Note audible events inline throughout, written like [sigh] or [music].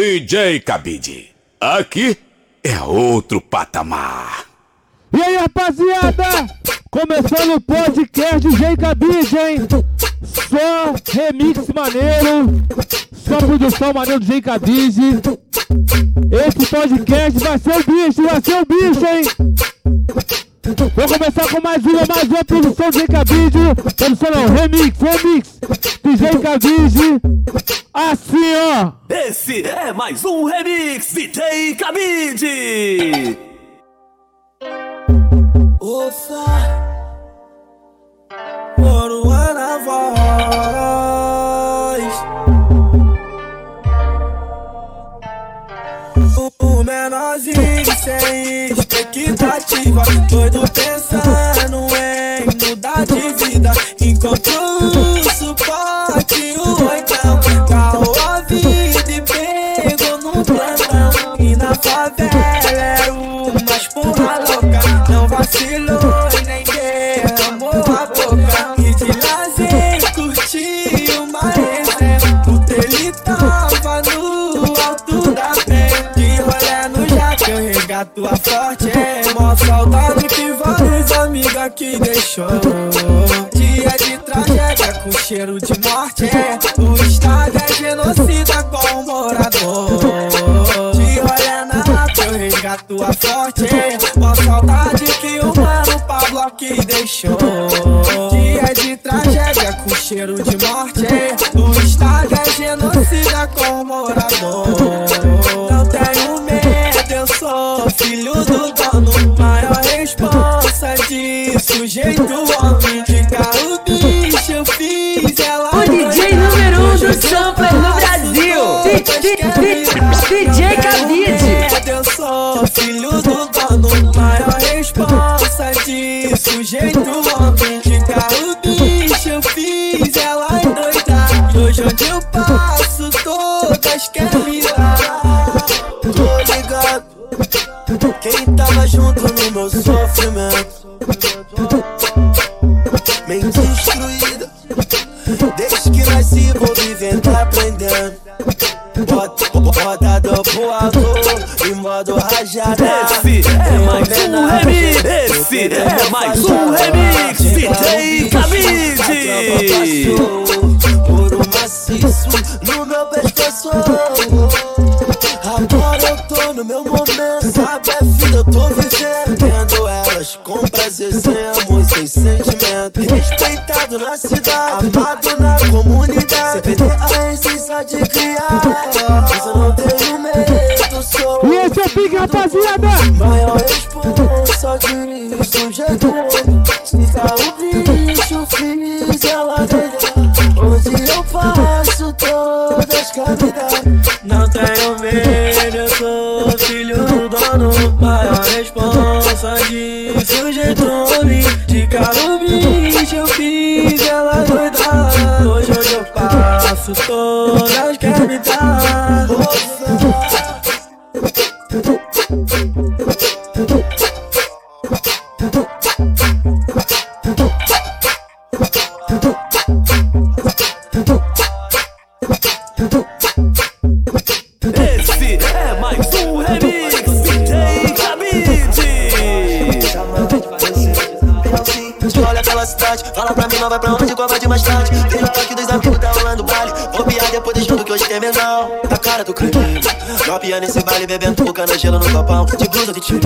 DJ Cabide. Aqui é outro patamar. E aí, rapaziada? Começando o podcast DJ Cabide, hein? Só remix maneiro, só produção maneiro DJ Cabide. Esse podcast vai ser o bicho, vai ser o bicho, hein? Vou começar com mais uma, mais uma produção DJ Cabide. Produção não, remix, remix. DJ Cabide. Assim, ó. Esse é mais um remix DJ Cabide. Ufa, Moro na voz. O, o menorzinho sem expectativa, doido pensando em mudar de vida. Encontrou o suporte, o oitão, carro a vida e pegou no plantão. E na favela era uma porra louca, não vacilou e nem derramou a boca. E de lazer jato, eu resgato a forte. É mó saudade que vários amigas que deixou. Dia de tragédia com cheiro de morte. É, o estado é genocida com o morador. De rolé na rata, eu resgato a forte. É, mó saudade que o mano Pablo aqui deixou. Dia de tragédia com cheiro de morte. É, o estado é genocida com o morador. Sujeito homem. De carro bicho eu fiz ela. O DJ número um do sampler no Brasil. DJ Cabide. Eu sou filho do dono. Maior responsa de sujeito homem. De carro bicho eu fiz ela endoidar. Hoje onde eu passo, todas querem me dar. Tô ligado. Quem tava junto no meu sofrimento Mente destruída Desde que nasci vou vivendo aprendendo Bota, do alto em modo rajada Esse é mais um remix. Esse é mais um remix DJ Cabide. Por um maciço no meu pescoço Agora eu tô no meu momento Sabe a vida eu tô vivendo Tendo elas com prazer sem sentimento. Respeitado na cidade, amado na comunidade. Sem perder a essência de criar. Mas eu não tenho medo, sou E esse é o Big, rapaziada. Maior responsa de sujeito Fica o bicho, fiz ela doida Onde eu passo todas cavidades Não tenho medo, eu sou filho do dono. Maior responsa de passo todas querem me Novinha nesse baile, bebendo tucana, gelo no copão De blusa de time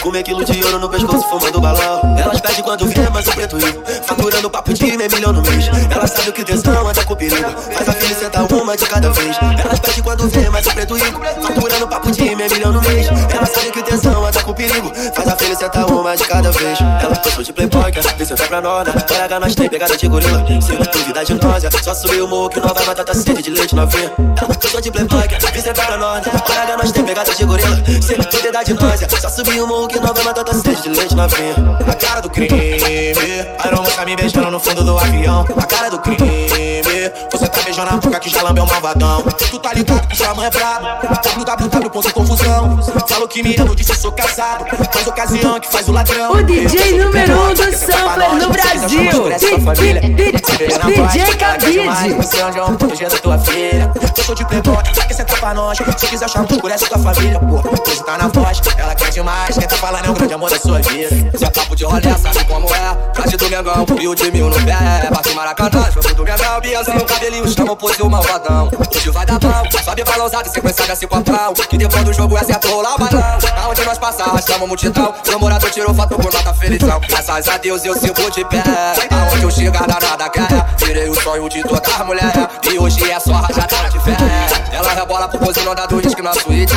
Com meio quilo de ouro no pescoço, fumando balão. Elas pedem quando vê, mas o preto rico Faturando papo de meio milhão no mês. Ela sabe o que tesão anda com perigo. Faz a filha sentar uma de cada vez. Elas pedem quando vê, mas o preto rico Faturando papo de meio milhão no mês. Ela sabe que tesão anda com perigo. Faz a filha sentar uma de cada vez. Ela gostou de playboy, vê se tá pra nona. H, nós tem pegada de gorila. Se não duvida de náusea Só subir o morro que não vai matar, tá sede de leite novinha. Ela gostou de playboy, vê se tá pra nona. H, nós tem pegada de gorila. Se não duvida de náusea Só subir o morro que não vai matar, tá sede de leite novinha. A cara do crime, aeromoça me beijando no fundo do avião. A cara do crime, você tá beijando beijando a boca que já lambeu malvadão. Tu tá ligado que chama é brabo. www.confusão. Falou que me amo, disse sou casado. Faz ocasião que faz o ladrão. O DJ número um do sampler no Brasil. DJ Cabide. Você é um protegendo tua filha. Eu sou de playboy, quer sentar pra nós. Se quiser chamar por essa tua família, pô. Hoje tá na voz, ela quer demais. Quem tá falando é o grande amor da sua vida. Se é papo de rolê, sabe como é. Frase do Mengão, fio de mil no pé. Bate maracanã, jogo do Mengão. Biazinho, cabelinho, chama por seu malvadão. Hoje vai dar mal, sobe balançado, sequência desse copão. Que depois do jogo é certo rolar o balão. Aonde nós passar, arrastamos multidão. Namorado tirou foto por nota felizão. Graças a Deus eu sigo de pé. Aonde eu chegar, nada quer. Virei o sonho de toda mulher. E hoje é só rajada de fé. Ela rebola pro posição da do uísque na suíte.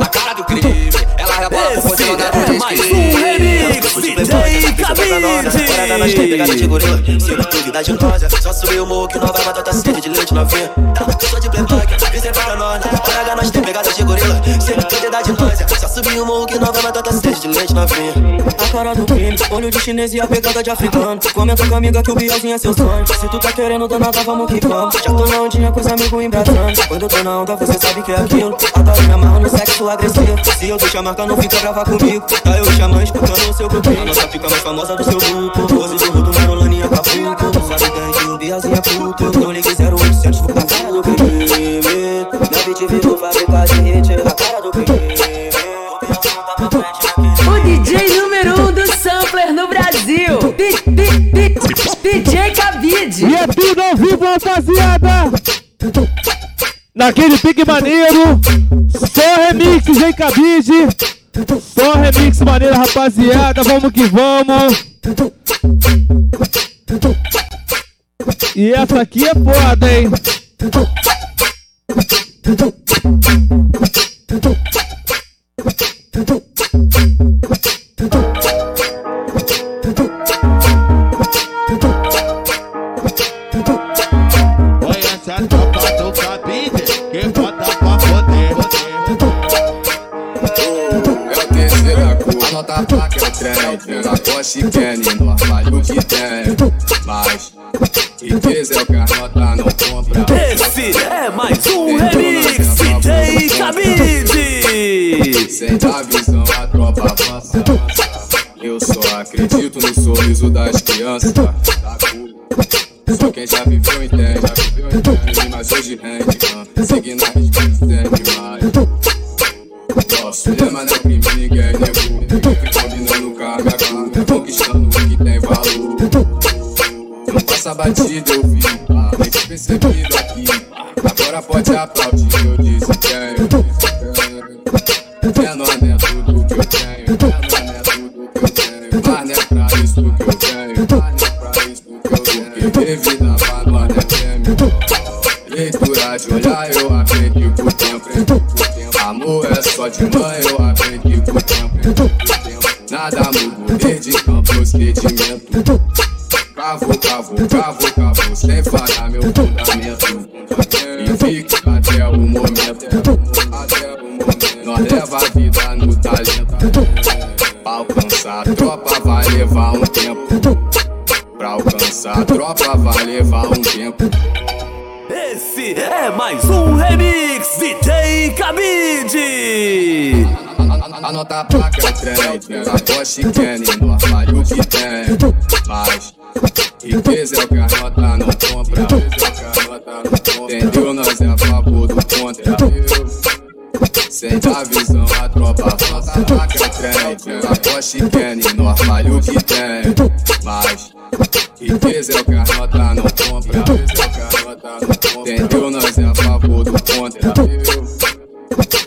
A cara do crime. Ela rebola pro da do é mais um remix DJ Cabide. de gorila, sem dúvida de nós Só subiu o morro que não vai matar tua sede de leite novinha subiu o morro que matar tua sede de leite novinha A cara do crime, olho de chinês e a pegada de africano. Comenta com a amiga que o Bielzinho é seu sonho. Se tu tá querendo danada, vamos que vamos. Já tô na ondinha com os amigos embraçando. Quando eu tô na onda, você sabe que é aquilo. Adoro me amarro no sexo agressivo. Se eu deixar marca, não fica gravar comigo. Tá eu e Xamã escutando o seu grupinho. A nossa fica mais famosa do seu grupo. Pose do rodo, Marolani é Capuco. Sabe que o Bielzinho é DJ Cabide. E é tudo ao vivo, rapaziada! Naquele pique maneiro, só remix, J Cabide. Só remix maneiro, rapaziada. Vamos que vamos. E essa aqui é foda, hein? A placa, é o trem. Na Porsche Kenny, no armário que tem. Mas, riqueza é o que a nota não compra. Esse é mais um remix DJ Cabide. Sem dar visão, a tropa avança. Eu só acredito no sorriso das crianças. Da. Só quem já viveu entende, já viveu entende. Mas hoje rende, seguindo a risca tem demais. Nosso lema não é crime, ninguém Passa batida, eu vi, ah, bem percebido aqui. Agora pode aplaudir, eu disse tenho, eu disse tenho. Menor não é tudo que eu tenho, menor é tudo que eu tenho. Mas é pra isso que eu tenho, mas é pra isso que eu tenho. Porque vida nós é prêmio. Leitura de olhar, eu aprendi o tempo. Amor é só de mãe, eu aprendi sem falhar meu fundamento. E fique até o momento. Até o momento. Nós leva a vida no talento. Pra alcançar a tropa vai levar um tempo. Pra alcançar a tropa vai levar um tempo. Esse é mais um remix DJ Cabide. Anota a placa, é trem. Na Porsche Kenny, no armário que tem. Mas, riqueza é o que a Sem dar visão, a tropa avança. A placa, é trem. Na Porsche Kenny, no armário que tem. Mas, riqueza é o que a nota não compra. Entendeu? Nós é a favor do contra.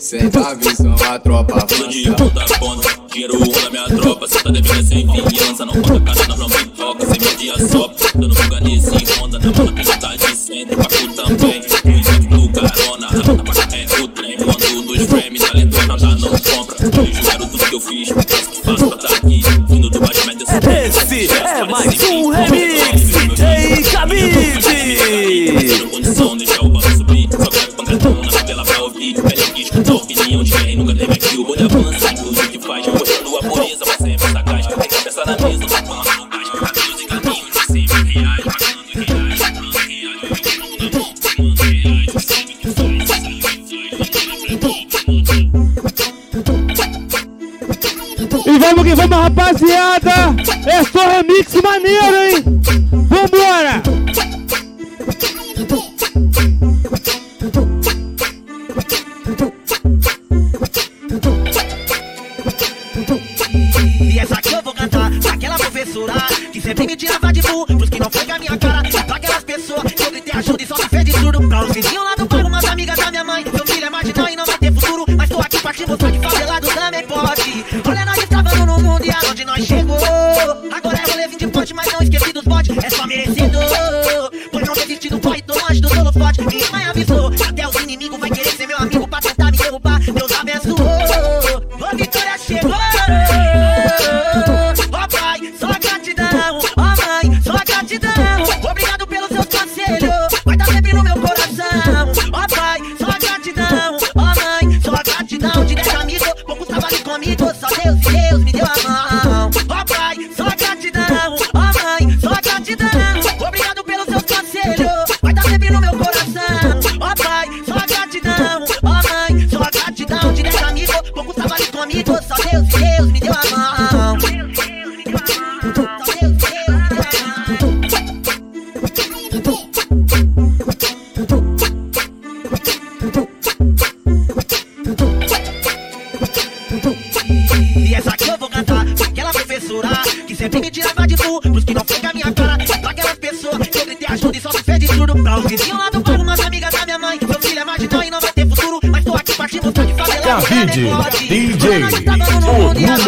Sem dar visão, a tropa Todo dia avança. toda ponta, dinheiro rola minha tropa. Cê tá devendo sem vingança, não conta cara, nós não me toca. Sem media sopra, dando fuga nesse onda. Na mala fiz, Vamos que vamos, rapaziada! É só remix maneiro, hein? Vambora!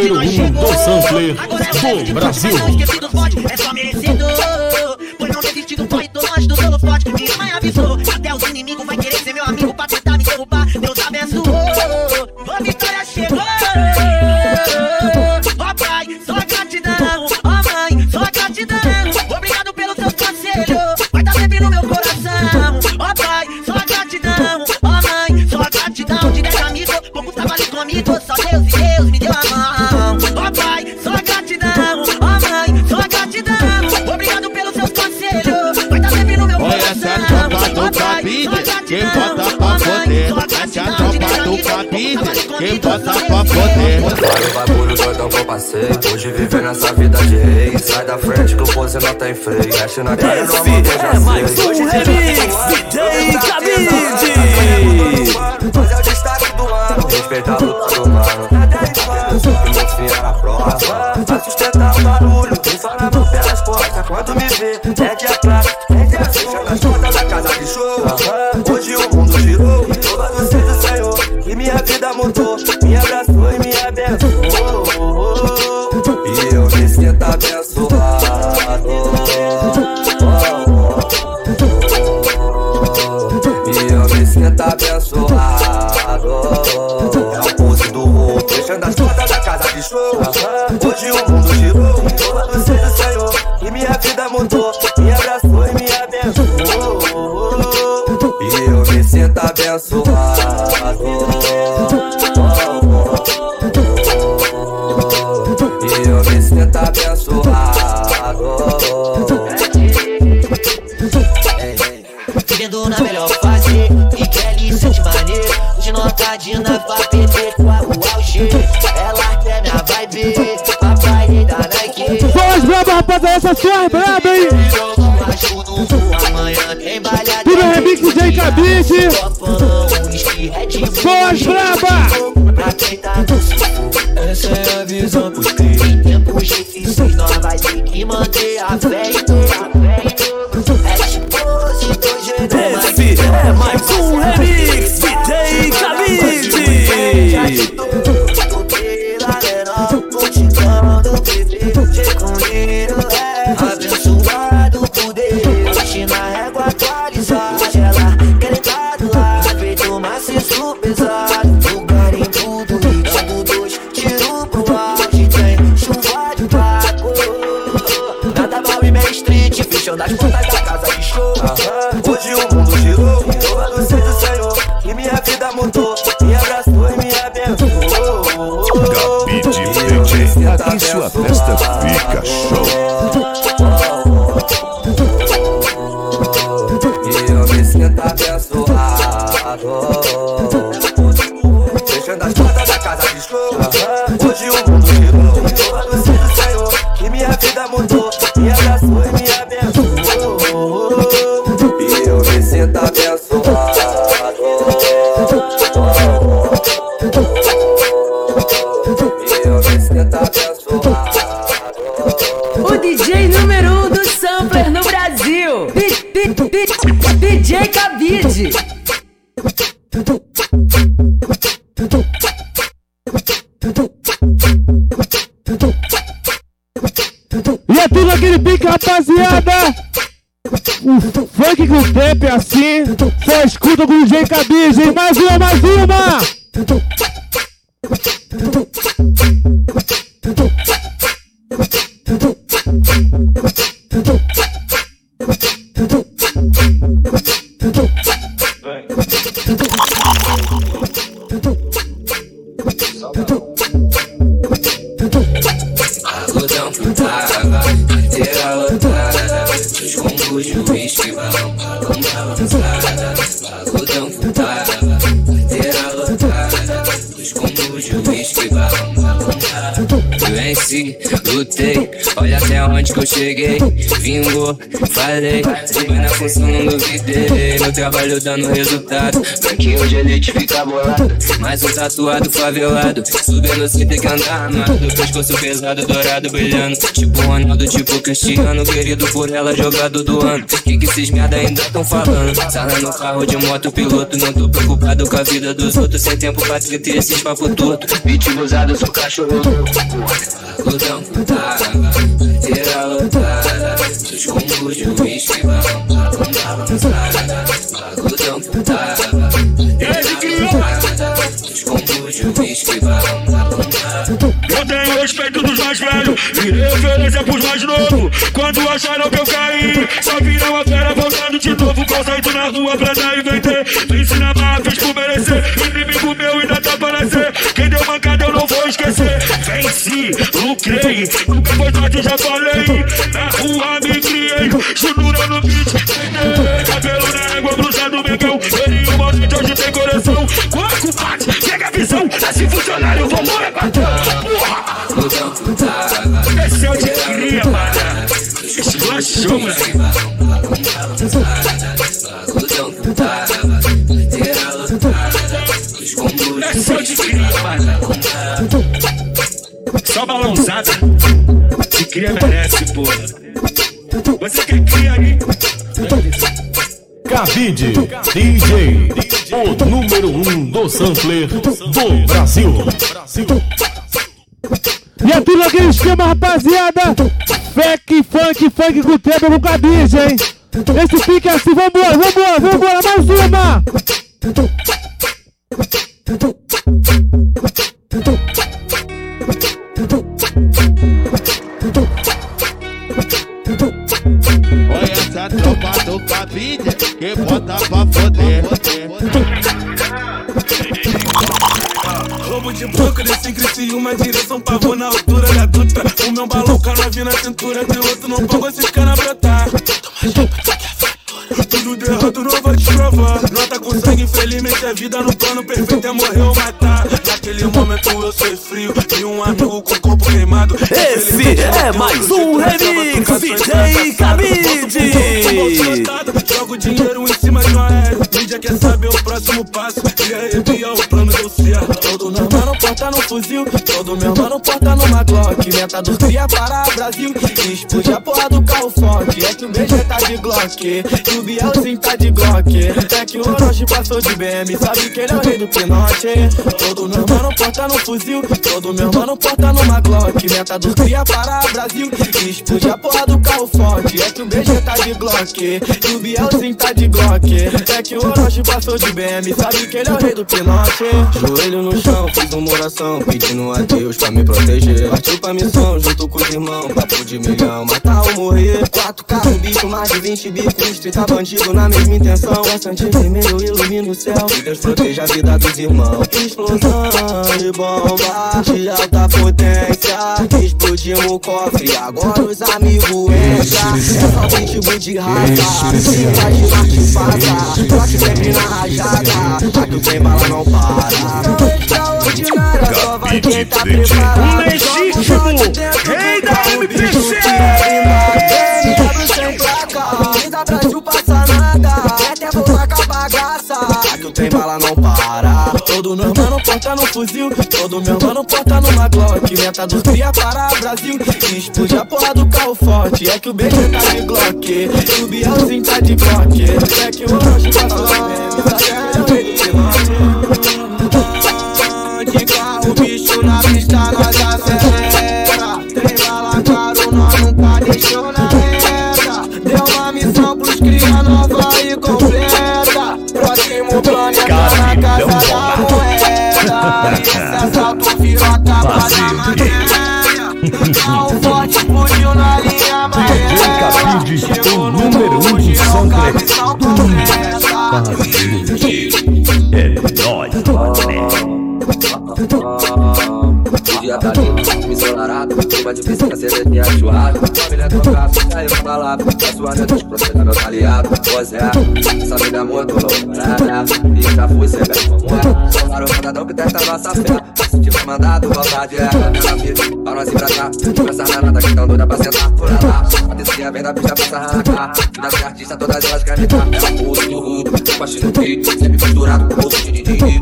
número 1 um do Sampler do Brasil. É só merecedor, pois não desisti do corre do longe do holofote. Minha mãe avisou, até os inimigos vai quem bota pra poder. Olha o bagulho doidão que eu passei. Hoje vivendo essa vida de rei. Sai da frente que o pose não tem freio. Mexe na cara e não é mais Hoje é DJ Cabide. Mas é o destaque do ano. Respeitado do mano. Muitos vieram na prova. Pra sustentar o barulho. Quem falando pelas portas. Quando me vê, é de acordo. Olha só, é brabo, hein? Pura é remix do Jay Cabide. Voz braba! Pra quem tá no essa é a visão dos três. Tempos difíceis, nós vai ter que manter a pela festa fica show. Cheguei Vingou, falei, fui na função, não duvidei Meu trabalho dando resultado. Branquinho de elite fica bolado Mais um tatuado favelado. Subindo sem ter que andar armado Pescoço pesado, dourado, brilhando. Tipo Ronaldo, tipo Cristiano Querido por ela, jogado do ano. Que que esses merda ainda tão falando? Sala no carro de moto, piloto Não tô preocupado com a vida dos outros. Sem tempo pra ter esses papo torto. Beat usado, sou cachorro Algodão frutava, carteira combos de uísque, balão, balão balançada Algodão frutava, carteira lotada Dos combos de uísque, balão, balão Eu tenho respeito dos mais velhos e referência pros mais novos. Quando acharam que eu caí, só viram a fera voltando de novo. Conceito na rua pra dar e vender. Na nunca foi tarde, já falei. Na rua me criei, junura no beat. Cabelo na égua, blusa do Miguel. Ele o monte hoje tem coração. Quaco, bate, pega a visão. Nasce funcionário, vou morrer patrão. Porra! Esse é o de cria, mano. Esculachou, combos Esse é o de cria, mano. Balançada. De cria merece, porra. Você quer cria aí? Cabide, DJ, o número um do sampler do Brasil. E é tudo aquele esquema, rapaziada. Funk, funk, funk com tempo com cabide, hein? Esse pique é assim, vambora, vambora, vambora, mais uma! Criciúma, direção pavor na altura da dutra. O meu balão canovi na cintura, piloto não pagou esses cana brotar. Tudo de errado não vai te provar. Nota com sangue, infelizmente a vida no plano perfeito é morrer ou matar. Naquele momento eu sou frio e um amigo com o corpo queimado. Esse é mais um remix, DJ Cabide. Jogo dinheiro em cima de um aéreo. Mídia quer saber o próximo passo. E arrepia Todo meu mano porta no fuzil. Todo meu mano porta numa Glock. Metador cria para Brasil. E explode a porra do carro forte. É que o BG tá de Glock. E o Bielzinho tá de Glock. É que o Orochi passou de BM. Sabe que ele é o rei do pinote. Todo meu mano porta no fuzil. Todo meu mano porta numa Glock. Metador cria para Brasil. E explode a porra do carro forte. É que o BG tá de Glock. E o Bielzinho tá de Glock. É que o Orochi passou de BM. Sabe que ele é o rei do pinote. Joelho no chão, fiz uma oração. Pedindo a Deus pra me proteger. Partiu pra missão junto com os irmãos. Papo de milhão, matar ou morrer. Quatro carros, bicho, mais de 20 bicos. Trinta bandido na mesma intenção. Bastante vermelho ilumina o céu. Que Deus proteja a vida dos irmãos. Explosão de bomba de alta potência. Explodimos o cofre, agora os amigos entram. É só pitbull de raça. Fica de marcha e passa. Toque sempre na rajada. Aqui tem bala não para. Tá. Legítimo, rei da MPC. vida Brasil passa nada. Até vou tacar bagaça. Aqui o trem bala não para. Todo meu mano porta no fuzil. Todo meu mano porta numa Glock. Metador cria para Brasil. E explode a porra do carro forte. É que o BG tá de Glock. E o Bielzinho tá de Glock. É que o passou de meme. Tá certo, é rei Deu uma missão pros cria nova e completa. Próximo plano é na casa da moeda. Esse assalto virou a capa da matéria. Então o forte fugiu na linha amarela. Chegou no número um de som completa. É nóis, mané. Dia tá lindo, me ensolarado Uma de piscina, cerveja, churrasco. Família trocada, saiu pra balada A sua noite desproceda, meu aliado Pois é, essa vida é muito louca E já fui, vê como é Sou garoto que testa nossa fé. Se tiver mandado, vontade é Ela fica pra nós embraçar Essa nanada que tão doida pra sentar por lá. A descia vem da bicha pra se arrancar. Vida de artista, todas elas querem ficar É o puro do rudo, baixinho no beat Sempre misturado com outro de DJ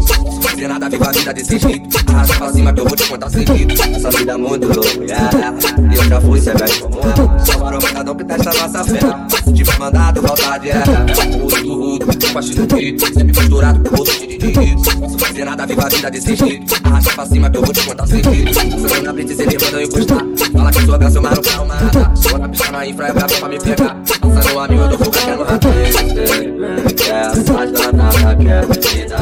Se nada, viva a vida desse jeito. Arrasta pra cima que eu vou te contar seguido. Essa vida é muito louca. E eu já fui, vê como é Sou garoto que testa nossa fé Se tiver mandado, vontade é É o puro do rudo, baixinho no beat Sempre misturado com outro de DJ Se fazer nada, viva a vida desse jeito. Arrasta pra cima que eu vou te contar seguido Essa na blitz, ele manda eu encostar Fala que sou graça, eu maro pra uma nada Vou na pista infra, é brabo pra me pegar. Passa no amigo, eu fuga, quero ratar Quer, faz danada, quer bebida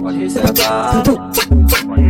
Pode sentar Pode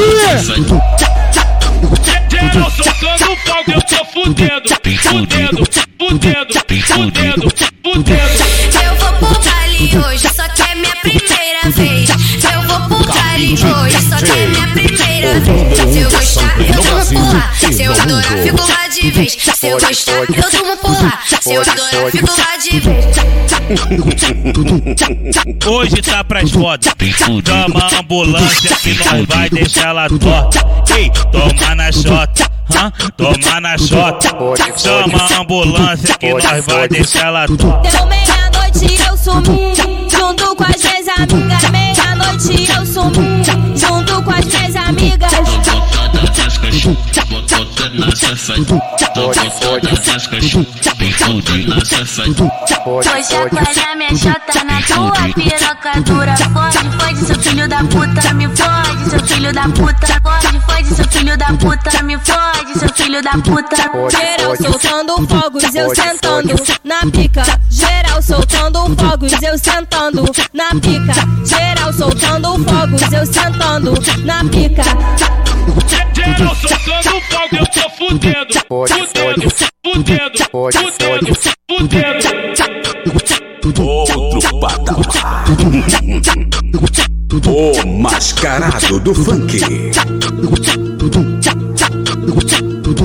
vamos sacudir! Geral soltando fogo, eu tô fudendo, fudendo, fudendo, fudendo. Se eu gostar, eu por lá. Se eu adorar, fico lá de vez. Hoje tá pras fotos, chama a ambulância que nós vai deixar ela torta. Ei, toma na hã? Toma na xota, chama a ambulância que nós vai deixar ela torta. Deu meia-noite, eu sumi. Junto com as minhas amigas. Meia-noite, eu sumi. Junto com as minhas amigas. Hoje chacoalha minha chota na tua piroca dura. Fode, fode, seu filho da puta. Me fode, seu filho da puta. Fode, fode, seu filho da puta. Me fode, seu filho da puta. Geral soltando fogos, eu sentando na pica. Geral soltando fogos, eu sentando na pica. Geral soltando fogos, eu sentando na pica. Geral soltando fogo, eu tô fudendo, fudendo, fudendo, fudendo, fudendo. Outro patamar. O mascarado do funk.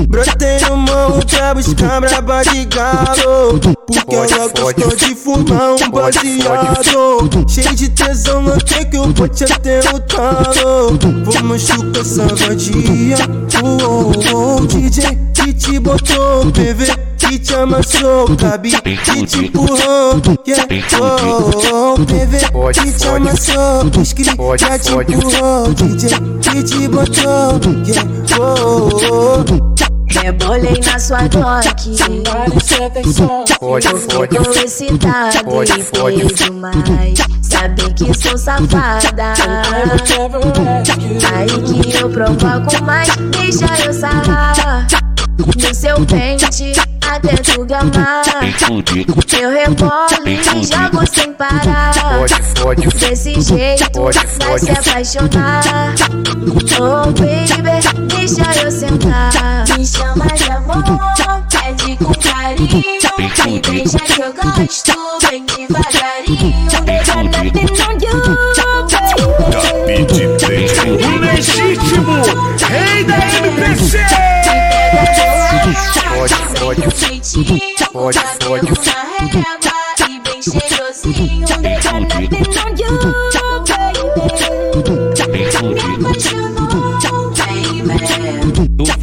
Brotei no morro pra buscar braba de galo Porque ela gostou de fumar um baseado Cheio de tesão, notei que o bote até o talo. Vou machucar essa vadia oh, oh, oh, DJ que te botou PV que te amassou Cabe que te empurrou yeah, oh, oh, PV que te amassou Escri já te empurrou DJ que te botou yeah, oh, oh. Rebolei na sua toque. Eu fico excitada e fiz demais Sabe que sou safada. Aí que eu provoco mais Deixa eu sarrar No seu pente até tu gamar Eu rebolo e jogo sem parar Desse jeito vai se apaixonar Oh baby, deixa eu sentar Me chama de amor, pede com carinho Me Deixa que eu gosto bem devagarinho. Deixa nothing on you, Capite DJ. O legítimo rei da MPC jeitinho Pode, pode Tudo, tchá, tchá Tudo, tchá, tchá Tudo, tchá, tchá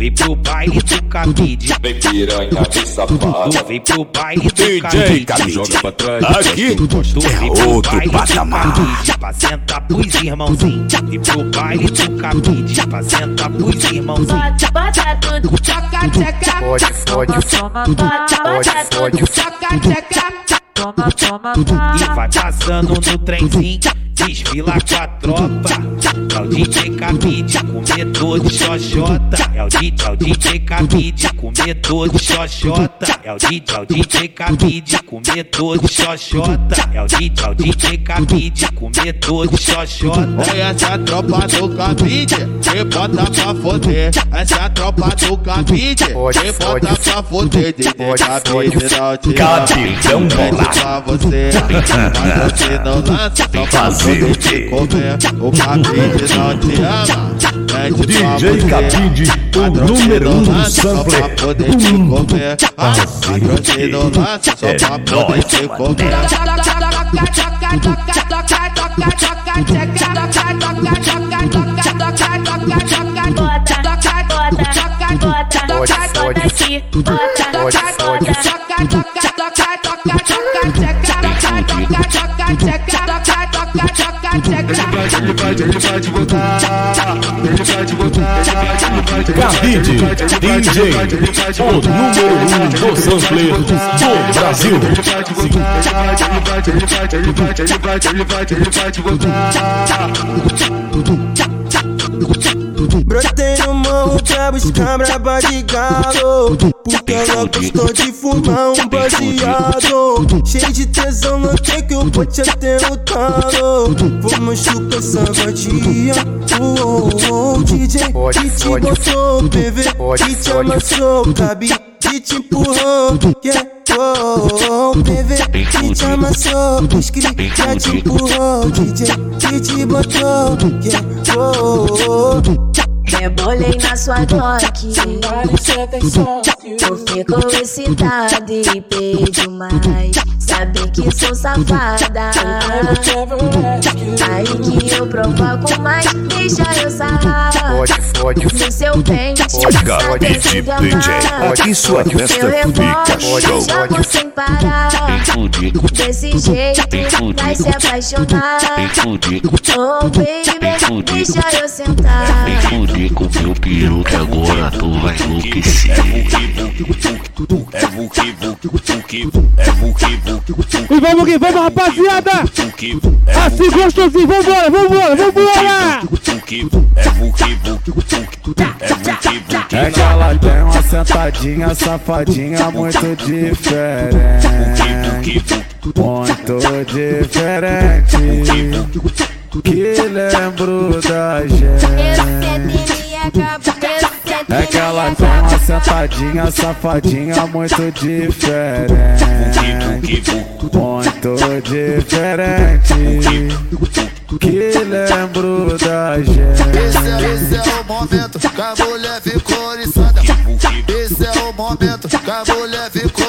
vem pro baile do cabide. Vem piranha de safado. Tu vem pro baile do DJ cabide. Cabide. Joga pra trás. Aqui Tu vem é pro outro patamar. Pra sentar pros irmãozinhos. E pro baile do cabide. Pra sentar pros irmãozinhos. Bota, tudo, tchaca, tchaca. Pode, pode, Toma, bota, bota tudo, tchaca, tchaca. Toma, toma, toma. E vai passando no trenzinho, desfila com a tropa. É o DJ Cabide, comedor de xoxota. É o DJ, é o DJ Cabide, comedor de xoxota. É o DJ, é o DJ Cabide, comedor de xoxota. É o DJ, é o DJ Cabide, comedor de xoxota. Olha essa tropa do cabide, que bota pra foder. Essa é a tropa do cabide, que bota pra foder. DJ cabide não te Cabidão chamar você, mas você não lança. Só fazer o que comer, o cabide não te ama. DJ Cabide, o número um do sample. Só pra poder te comer, patrocínio não lança. Só pra poder te comer. Bota toca, bota, toca, bota aqui, bota, toca, bota, toca, DJ, o número um do sampleiro do Brasil. Brotei no morro pra buscar braba de galo Porque ela gostou de fumar um baseado Cheio de tesão, notei que o bote até o talo Vou machucar essa vadia oh, oh, oh, DJ que te botou PV Que te amassou, cabe Que te empurrou yeah, oh, oh, oh, PV Que te amassou, escri Já te empurrou, DJ Que te botou yeah, oh, oh, oh. Rebolei na sua Glock Eu fico excitada e pedi mais Sabe que sou safada Aí que eu provoco mais Deixa eu sarrar pode, No seu pente Cabide DJ. Aqui sua festa fica show. e jogo sem parar Desse jeito vai se apaixonar Oh baby, deixa eu sentar com meu peru que agora tu vai enlouquecer. É é. E vamos que vamos, rapaziada! Assim gostosinho, vambora, vambora, vambora! É é. É que ela tem uma sentadinha safadinha muito diferente. Muito diferente. Que lembro da gente. É que ela tem uma sentadinha safadinha muito diferente. Muito diferente. Que lembro da gente. Esse é, esse é o momento que a mulher ficou oriçada. Esse é o momento que a mulher ficou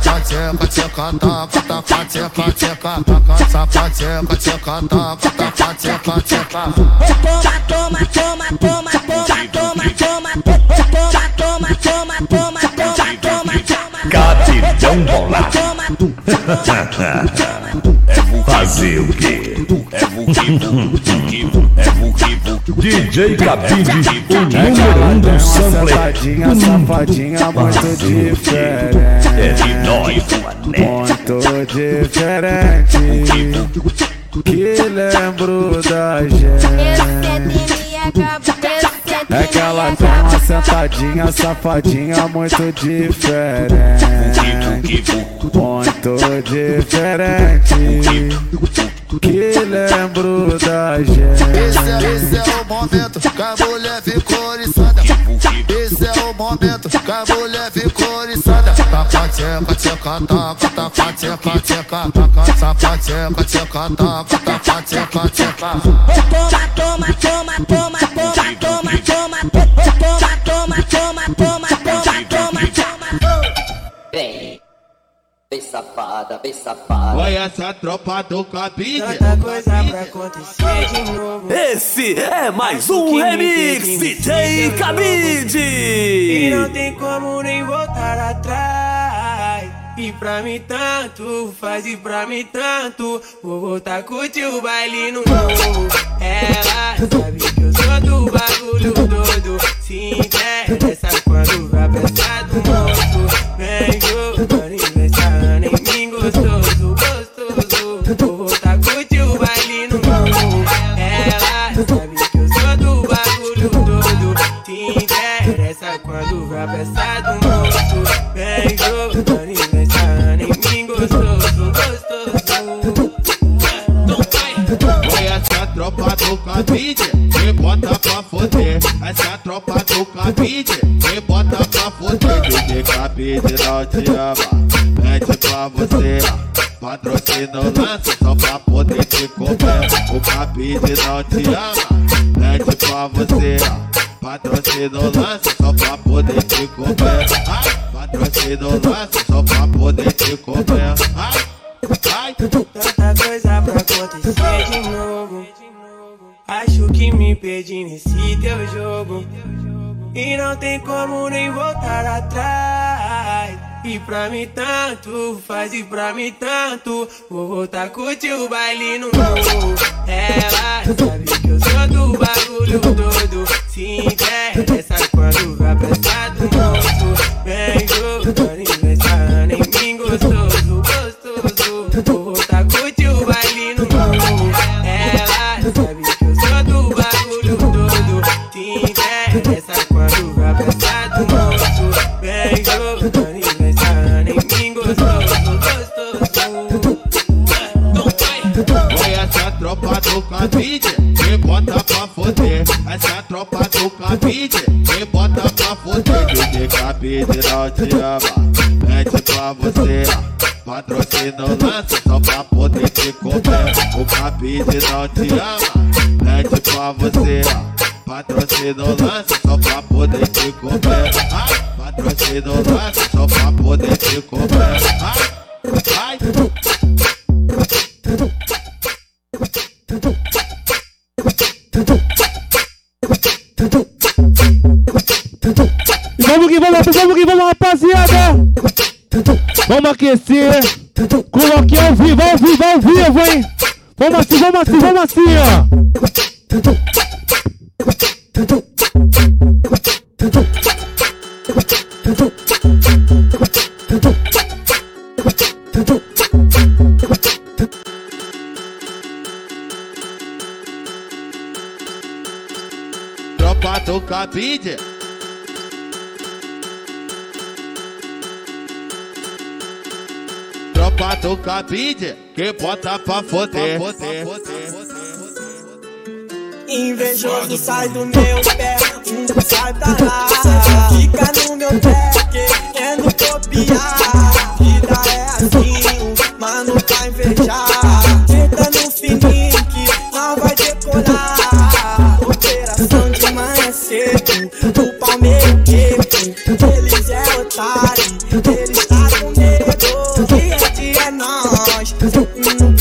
tcheca, tcheca, taca, taca, tcheca, tcheca, taca, taca, tcheca, tcheca, taca, taca, tcheca, tcheca. Toma, toma, toma, toma, toma, toma, toma, toma, toma, toma, toma, toma, toma, toma. Capitão bolado. [laughs] Fazer o quê? DJ Cabide, o número um do safadinha, safadinha, muito diferente. Muito diferente. Que lembro da gente. Eu que minha cabeça. É que ela tem uma sentadinha safadinha muito diferente. Muito diferente. Que lembro da gente. Esse é, esse é o momento que a mulher ficou oriçada. Esse é o momento que a mulher ficou oriçada. Taca, taca, tcheca, tcheca, taca, taca, tcheca, tcheca, taca, taca, taca, tcheca, tcheca. Toma, toma, toma, toma, toma, toma, toma, toma, toma, toma, toma, toma, toma, vem safada, vem safada. Olha essa tropa do cabide. Tanta coisa pra acontecer de novo. Esse é mais um remix DJ E Cabide. não tem como nem voltar atrás. E pra mim tanto, faz e pra mim tanto. Vou voltar a curtir o baile no novo. Ela sabe que eu sou do bagulho todo. Se interessa quando vai pensar do moço. Vem jogando quando vai pensar do moço. Vem jogando e pensando em mim gostoso, gostoso. Olha essa tropa do cabide, me bota pra foder. Essa tropa do cabide, me bota pra foder. DJ cabide não te ama, mete pra você. Patrocínio lança só pra poder te comer. O cabide não te ama, mete pra você. Patrocínio lança só pra poder te comer. Ai, lança só pra poder te comer. Ai, ai. Tanta coisa pra acontecer de novo. Acho que me perdi nesse teu jogo. E não tem como nem voltar atrás. E pra mim tanto, faz e pra mim tanto. Vou voltar a curtir o baile no novo. Ela sabe que eu sou do bagulho todo. Se interessa quando vai pensar do moço. Do cabide, me bota pra foder. Essa tropa do cabide, me bota pra foder. DJ cabide não te ama, mete pra você. Patrocínio lança só pra poder te comer. O cabide não te ama, mete pra você. Patrocínio lança só pra poder te comer. Ai, patrocínio lança só pra poder te comer. Ai, ai. Vamos que vamos, vamos que vamos, rapaziada! Vamos aquecer! Coloquei ao vivo, ao vivo, ao vivo, hein? Vamos assim, vamos assim, vamos assim, ó! Tropa do cabide. Do cabide, que bota pra foder. Invejoso sai do meu pé, um sai pra lá. Fica no meu pé, querendo copiar. Vida é assim, mano, pra invejar. Tenta no fininho que não vai decolar. Operação de manhã cedo, o palmeiro queco. Eles é otário, Boom, boom,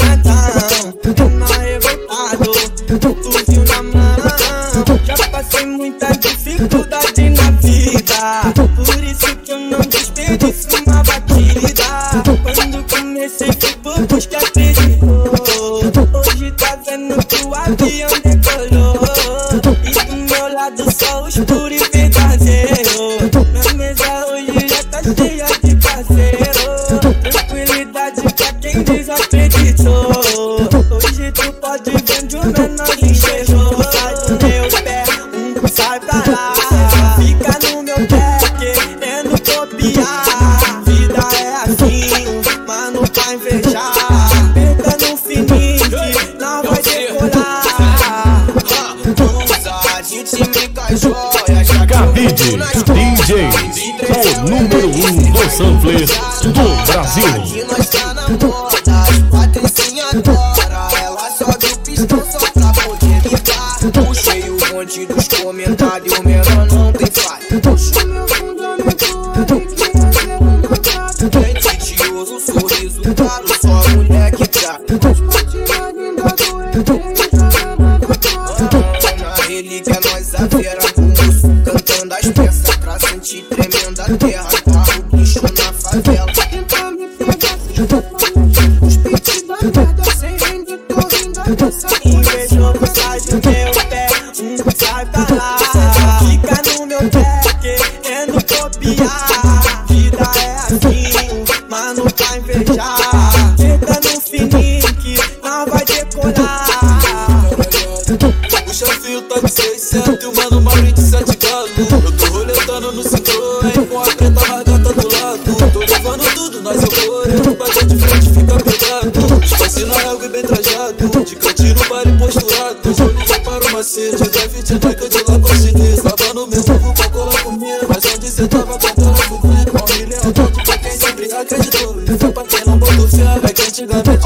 de 600 e o mano Mauri de 7 galo Eu tô roletando no Citroën com a preta na gata do lado. Tô levando tudo nas horrores, bater de frente fica pegado. Espaço na água e bem trajado De cantinho baile posturado. Liguei para o macete, deve te dar que eu de lá com chinês Tava no meu novo pra colar comigo Mas onde cê tava cantando fudido Morre lealdade pra quem sempre acreditou. E pra quem não botou fé É que antigamente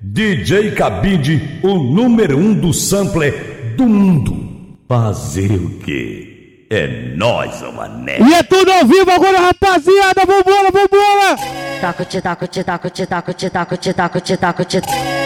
DJ Cabide, o número um do sampler do mundo. Fazer o quê? É nós, ô mané. E é tudo ao vivo agora, rapaziada. Vambora, vambora. Taco te taco te taco te taco te taco te taco te taco te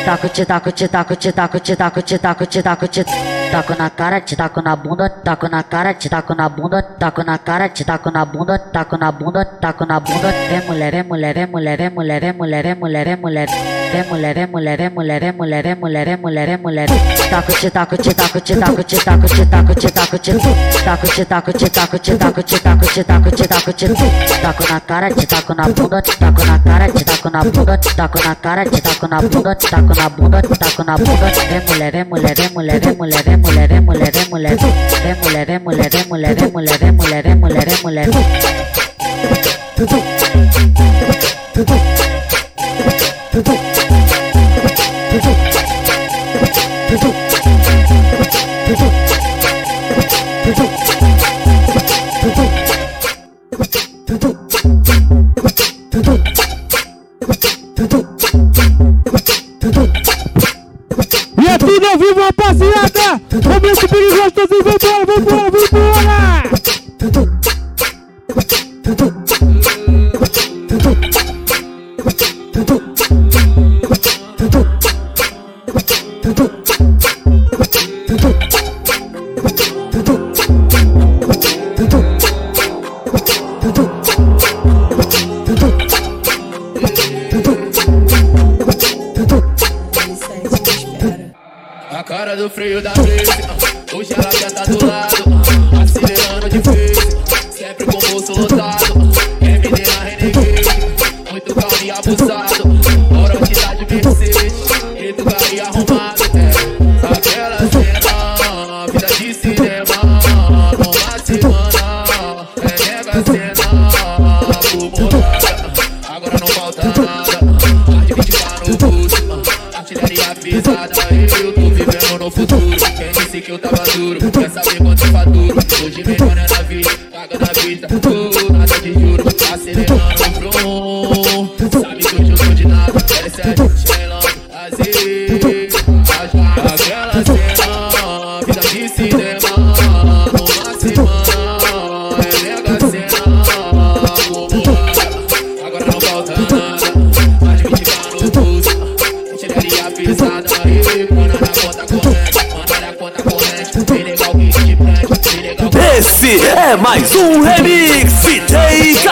taco te taco te taco te taco te taco te taco te taco te taco na cara te taco na bunda taco na cara te taco na bunda taco na cara te taco na bunda taco na bunda taco na bunda vem mulher vem mulher vem mulher vem mulher vem mulher vem mulher vem mulher vem mulher vem mulher vem mulher vem mulher vem mulher vem mulher vem mulher taco te taco te taco te taco te taco te taco te taco te taco te taco te taco te taco te taco te taco te taco te taco na cara te taco na bunda taco na cara te taco na bunda taco na cara te taco na bunda taco na bunda taco na bunda vem mulher vem mulher vem mulher vem mulher vem mulher vem mulher vem mulher vem mulher vem mulher vem mulher vem mulher vem mulher vem mulher vem mulher E é tudo ao vivo, rapaziada. Momento perigoso, vambora, vambora, freio da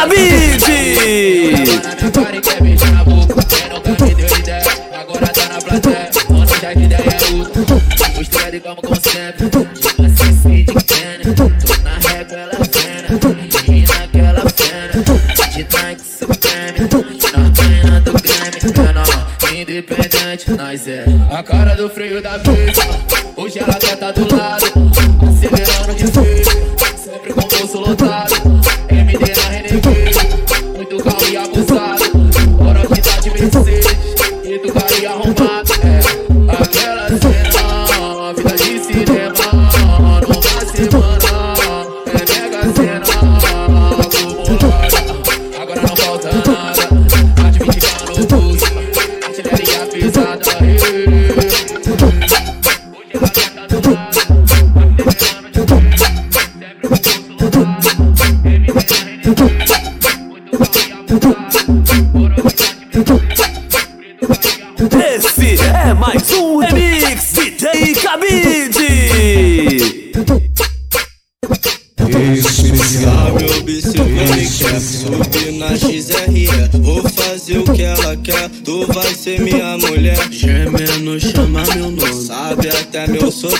David.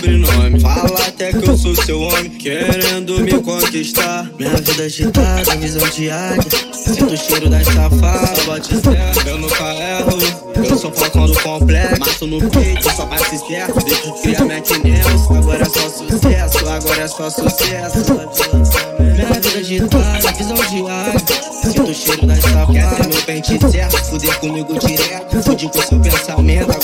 sobrenome. Fala até que eu sou seu homem, querendo me conquistar. Minha vida é agitada, visão de águia. Sinto o cheiro da safada, bote zero. Eu nunca erro, eu sou focão do complexo. Mato no peito, só passe certo. Deixa de criar minha News. Agora é só sucesso, agora é só sucesso. Minha vida é agitada, visão de águia. Sinto o cheiro da safada, meu pente certo, fuder comigo direto. Fude com seu pensamento.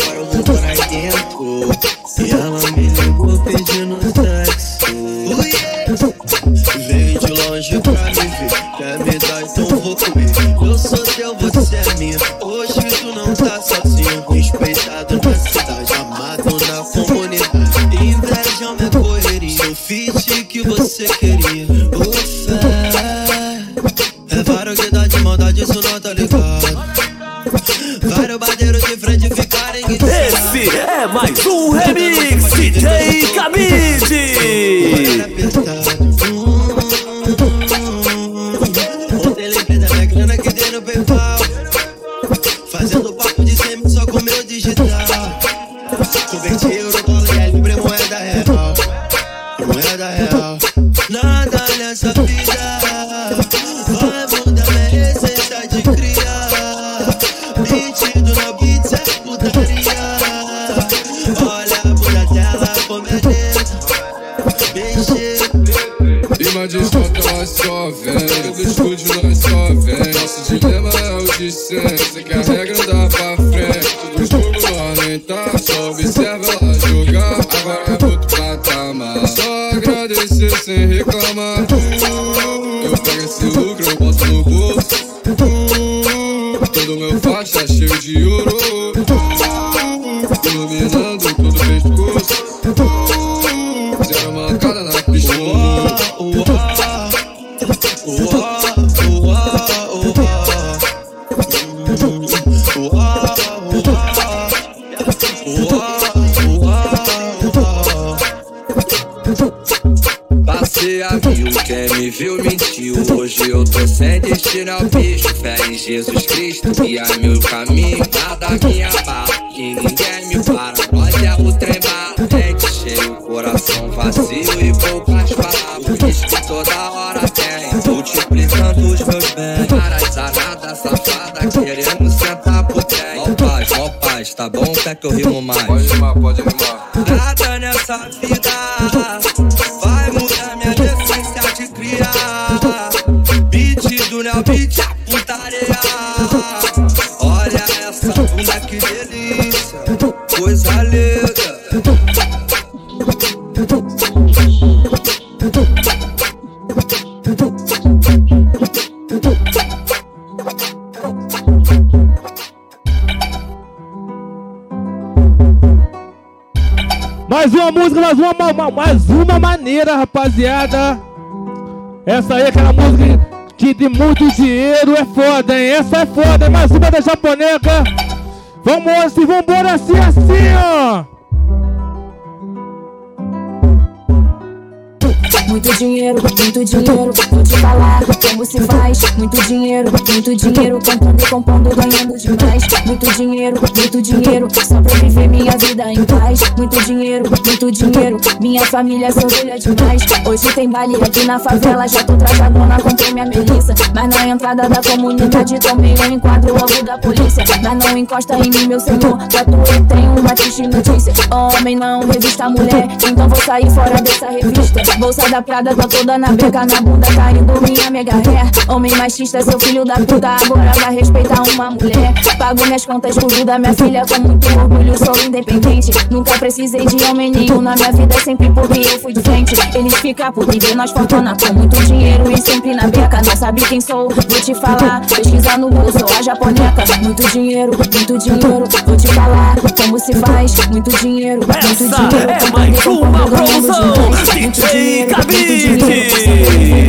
Passei aqui o quem me viu mentiu. Hoje eu tô sem destino ao bicho. Fé em Jesus Cristo, E a meu caminho. Nada minha tá bom? Quer que eu rimo mais? Pode rimar, pode rimar. Nada nessa vida. uma, mais uma maneira, rapaziada. Essa aí é aquela música que de muito dinheiro é foda, hein? Essa é foda, mais uma da japoneca. Vamos assim, vambora assim, assim, ó. Muito dinheiro, muito dinheiro. Vou te falar como se faz. Muito dinheiro, muito dinheiro. Cantando e compondo, ganhando demais. Muito dinheiro, muito dinheiro. Só pra viver minha vida em paz. Muito dinheiro, muito dinheiro. Minha família se orgulha demais. Hoje tem baile aqui na favela. Já tô trajadona, comprei minha melissa. Mas na entrada da comunidade tomei um enquadro logo da polícia. Mas não encosta em mim, meu senhor. Já tu tenho uma triste notícia. Homem não revista mulher. Então vou sair fora dessa revista. Bolsa da Prada tá toda na beca, na bunda caindo minha mega ré. Homem machista, seu filho da puta, agora vai respeitar uma mulher. Pago minhas contas por vida, minha filha, com muito orgulho, sou independente. Nunca precisei de homem nenhum na minha vida, sempre porque eu fui de frente. Eles ficam por viver, nós fortuna com muito dinheiro e sempre na beca. Não sabe quem sou, vou te falar. Pesquisa no Google, sou a japoneca. Muito dinheiro, muito dinheiro, vou te falar como se faz. Muito dinheiro, muito dinheiro. é mais uma promoção Cabide.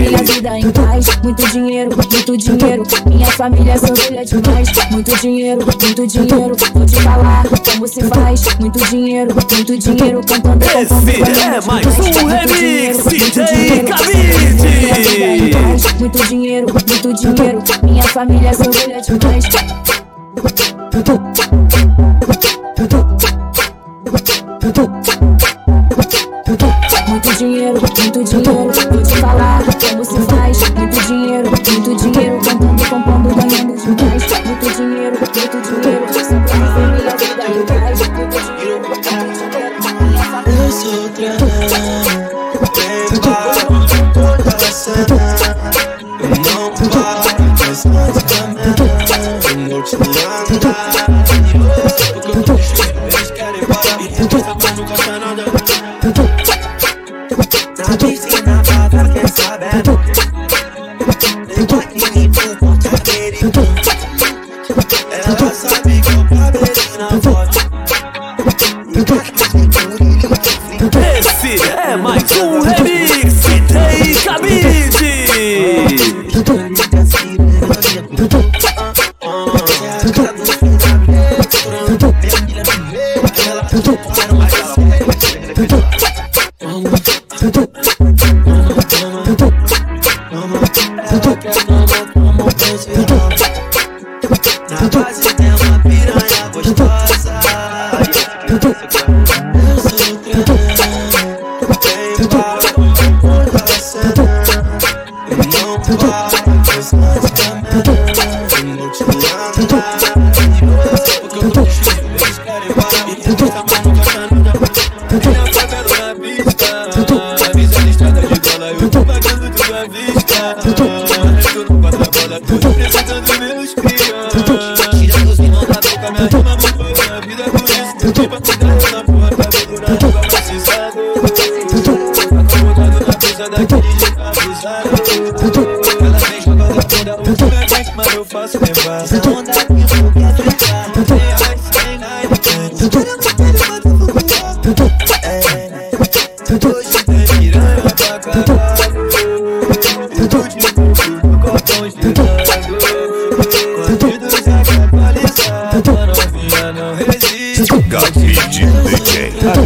Minha vida em paz, muito dinheiro, muito dinheiro. Minha família se orgulha demais. Muito dinheiro, muito dinheiro. Vou te falar como se faz. Muito dinheiro, muito dinheiro. Cantando Esse é mais um remix, DJ. Cabide. Paz, Muito dinheiro, muito dinheiro. Minha família se orgulha demais. Muito dinheiro, muito dinheiro. Vou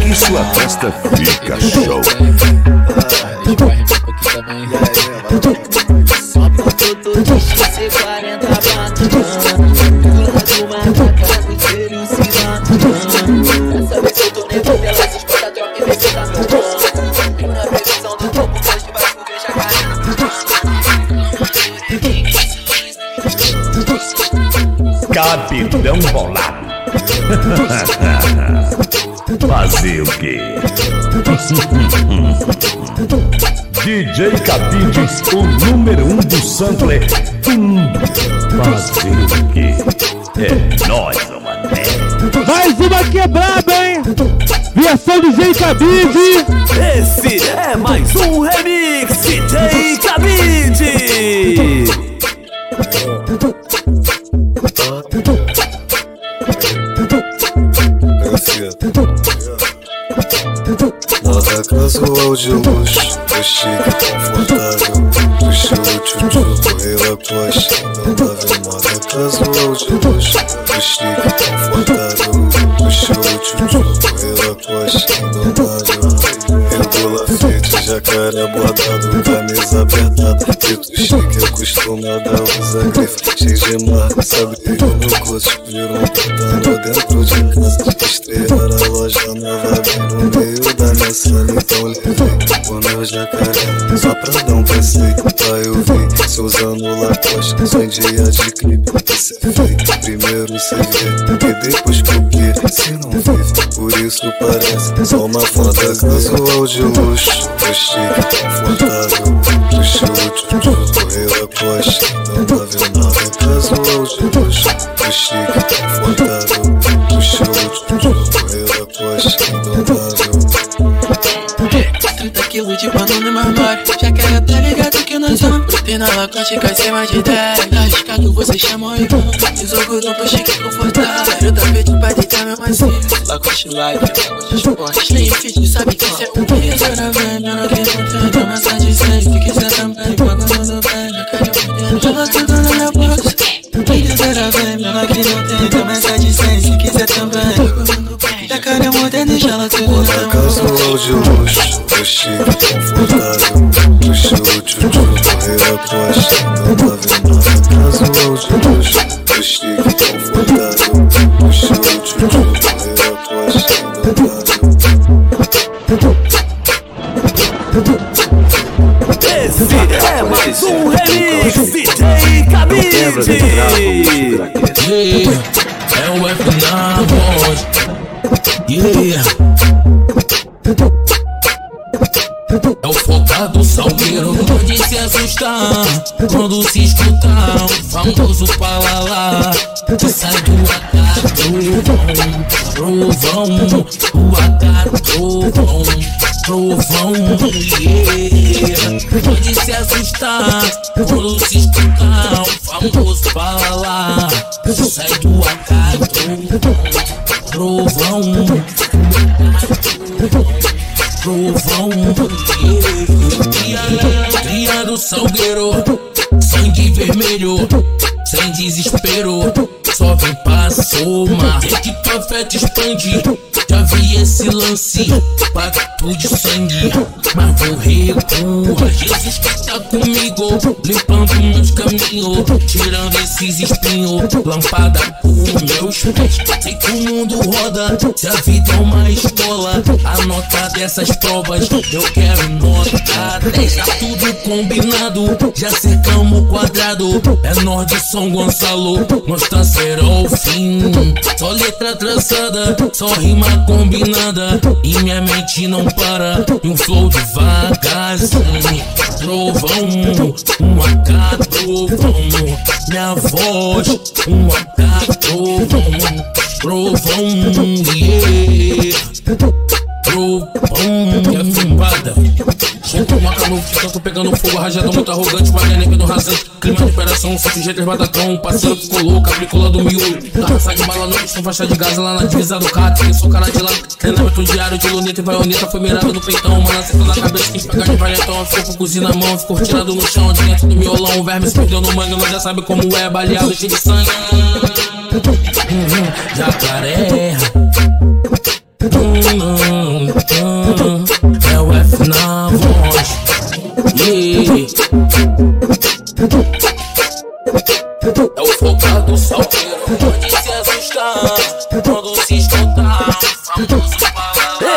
Aqui sua festa fica Cabide, o número um do sampler do mundo. Fazer o quê? É nóis, mané. Mais uma que é braba, hein? Versão do J Cabide. Chique, acostumada a usar grife. Cheio de marca, sabe no curso. Virou um putano dentro de casa. Estrear a loja nova, bem no meio da minha sala. Então levei o meu jacaré, só pra dar um passeio. Pra eu ver, se usando Lacoste. Só em dia de clipe, isso é feio. Primeiro cê vê, e depois que se não vive. Por isso parece só uma foto casual de luxo. Do chique, confortável, do show, correr Lacoste. Não vendo nada casual de luxo. Do chique, confortável, do show. Não tá vendo 30 quilos de banana no armário Já quero tá ligado que nós vamos Proteína lacoste com acima de 10 Arriscado você chama o irmão Desogurão pro chique confortável Quero tapete pra deitar meu macio Lacoste live, lacoste esporte. Nem fit, sabe que cê é um guia Agora vem, menor que não tem Massagem sem, se quiser menor que não tem Mensagem sem, se quiser também no bem, já caiu moderna e ela na minha Casual de luxo, do chique, confortável Do show, tchutchu, correr Lacoste. Não tá vendo nada casual de luxo Do chique, confortável Do show, tchutchu, correr Lacoste. Não tá Esse é mais um remix DJ Cabide. É o F na voz. Yeah. É o focado salgueiro Pode se assustar Quando se escutar O famoso palalá Vê que fé te expande esse lance Pacto de sangue Mas vou recuar. Jesus que tá comigo? Limpando meus caminhos Tirando esses espinhos. Lampada por meus pés. Sei que o mundo roda Se a vida é uma escola A nota dessas provas Eu quero nota 10 Tá tudo combinado Já cercamos o quadrado. É nós de São Gonçalo Nós será o fim. Só letra traçada Só rima combinada E minha mente não para. E um flow devagarzinho Trovão Um AK trovão. Minha voz Um AK trovão Yeah. Trovão E a Soltou uma canoa, tanto pegando fogo, rajada muito arrogante, Maria pelo rasante, clima de operação, só sujeito batacão, parceiro que colou, capricola do miolo, da raça de bala, não estão faixa de gás lá na divisa do cat, que sou cara de lá, treinamento diário de luneta e vaioneta, foi mirado no peitão, uma lanceta na cabeça, quis pegar de valentão, ficou com cozinha na mão, ficou tirado no chão, de dentro do miolão, o verme se perdeu no mangue, nós já sabe como é, baleado, cheio de sangue, jacaré, É o focado salgueiro. Pode se assustar quando se escutar.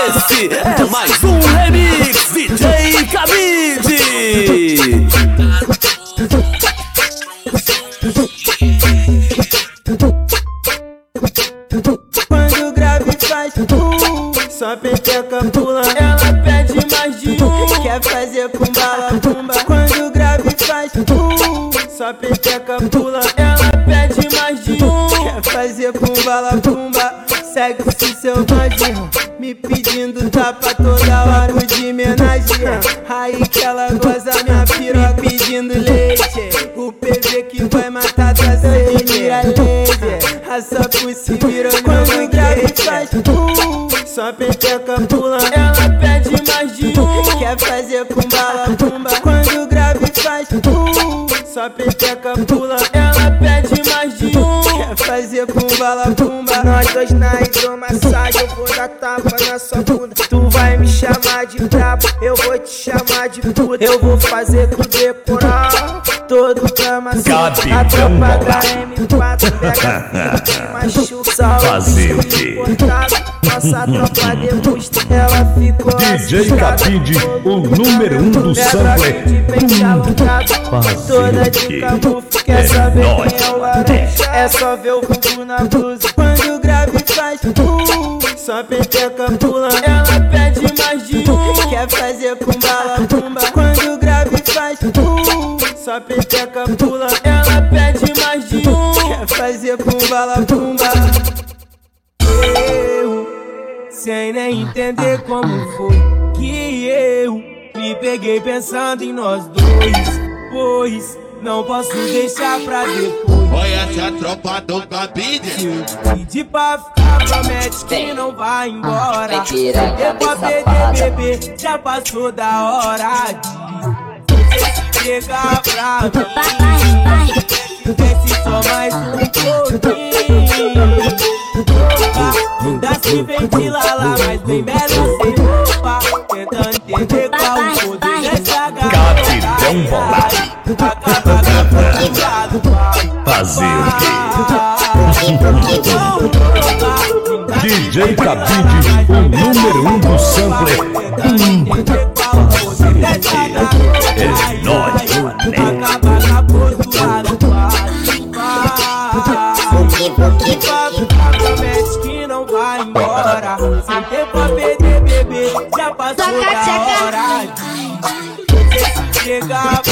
Esse é mais um remix DJ Cabide. Quando o grave faz uh, só peteca pula. Quer fazer bala pumba. Quando o grave faz uh, só peteca pula. Ela pede mais de um, quer fazer bala pumba. Sexy selvagem, me pedindo tapa toda hora de homenagem. Aí que ela goza minha piroca pedindo leite. O PV que vai matar sede, mira laser. Raça por virou quando grave faz uh, Só peteca pula Ela Quer fazer com bala pumba. Quando grave faz uh, Só peteca pula Ela pede mais de um. Quer fazer com bala pumba. Nós dois na hidromassagem Eu vou dar tapa na sua bunda. Tu vai me chamar de brabo, eu vou te chamar de puta. Eu vou fazer tu decorar todo cama assim. A tropa da Gamboa. M4 pega machuca Fazer o quê? Nossa tropa degusta, ela ficou DJ. Cabide, o número um do sampler. Toda de camufle, quer É saber quem é o? É só ver o bumbum na blusa. Quando o grave faz uh, só peteca pula. Ela pede mais de um, quer fazer com bala pumba. Só peteca pula. Ela pede mais de um, quer fazer com bala pumba. Eu, sem nem entender como foi que eu me peguei pensando em nós dois. Pois não posso deixar pra depois. Olha essa tropa do cabide. Pedir pra ficar, promete que não vai embora. Vem tirar a Eu pra perder, bebê, já passou da hora de pegar pra mim. Desce só mais um pouquinho. Ainda se ventila lá, mas bem melhor sem roupa. Tentando entender qual o poder dessa Capitão Bolari. Fazer o quê? DJ Cabide, o número um do sampler. Hum. É nóis, que não vai embora. Sem tempo pra perder, bebê. Já passou da hora chegar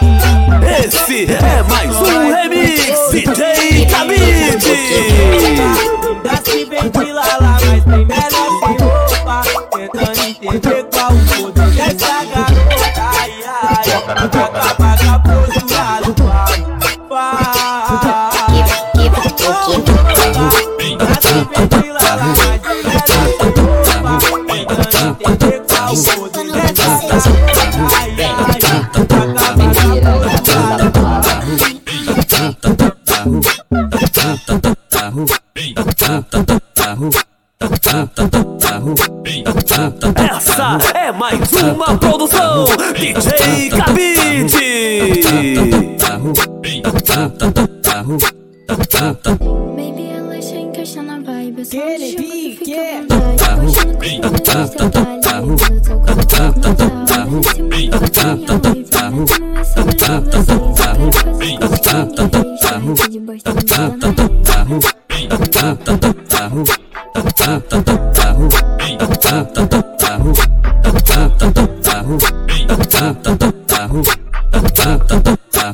mim. Esse é mais um remix DJ Cabide. Entender qual o poder? Dessa garota. Ai, ai, lado, se ventila lá, mas bem melhor o. Essa é mais uma produção DJ Cabide. Baby, ela se encaixa na vibe. Eu só chego e fica à vontade. Curtindo com os trabalhos. Eu tô com a boca no talo. Esse mundo tá minha live. Não é só olhar vocês. Eu fazer isso de vez. Gente de bosta não dá na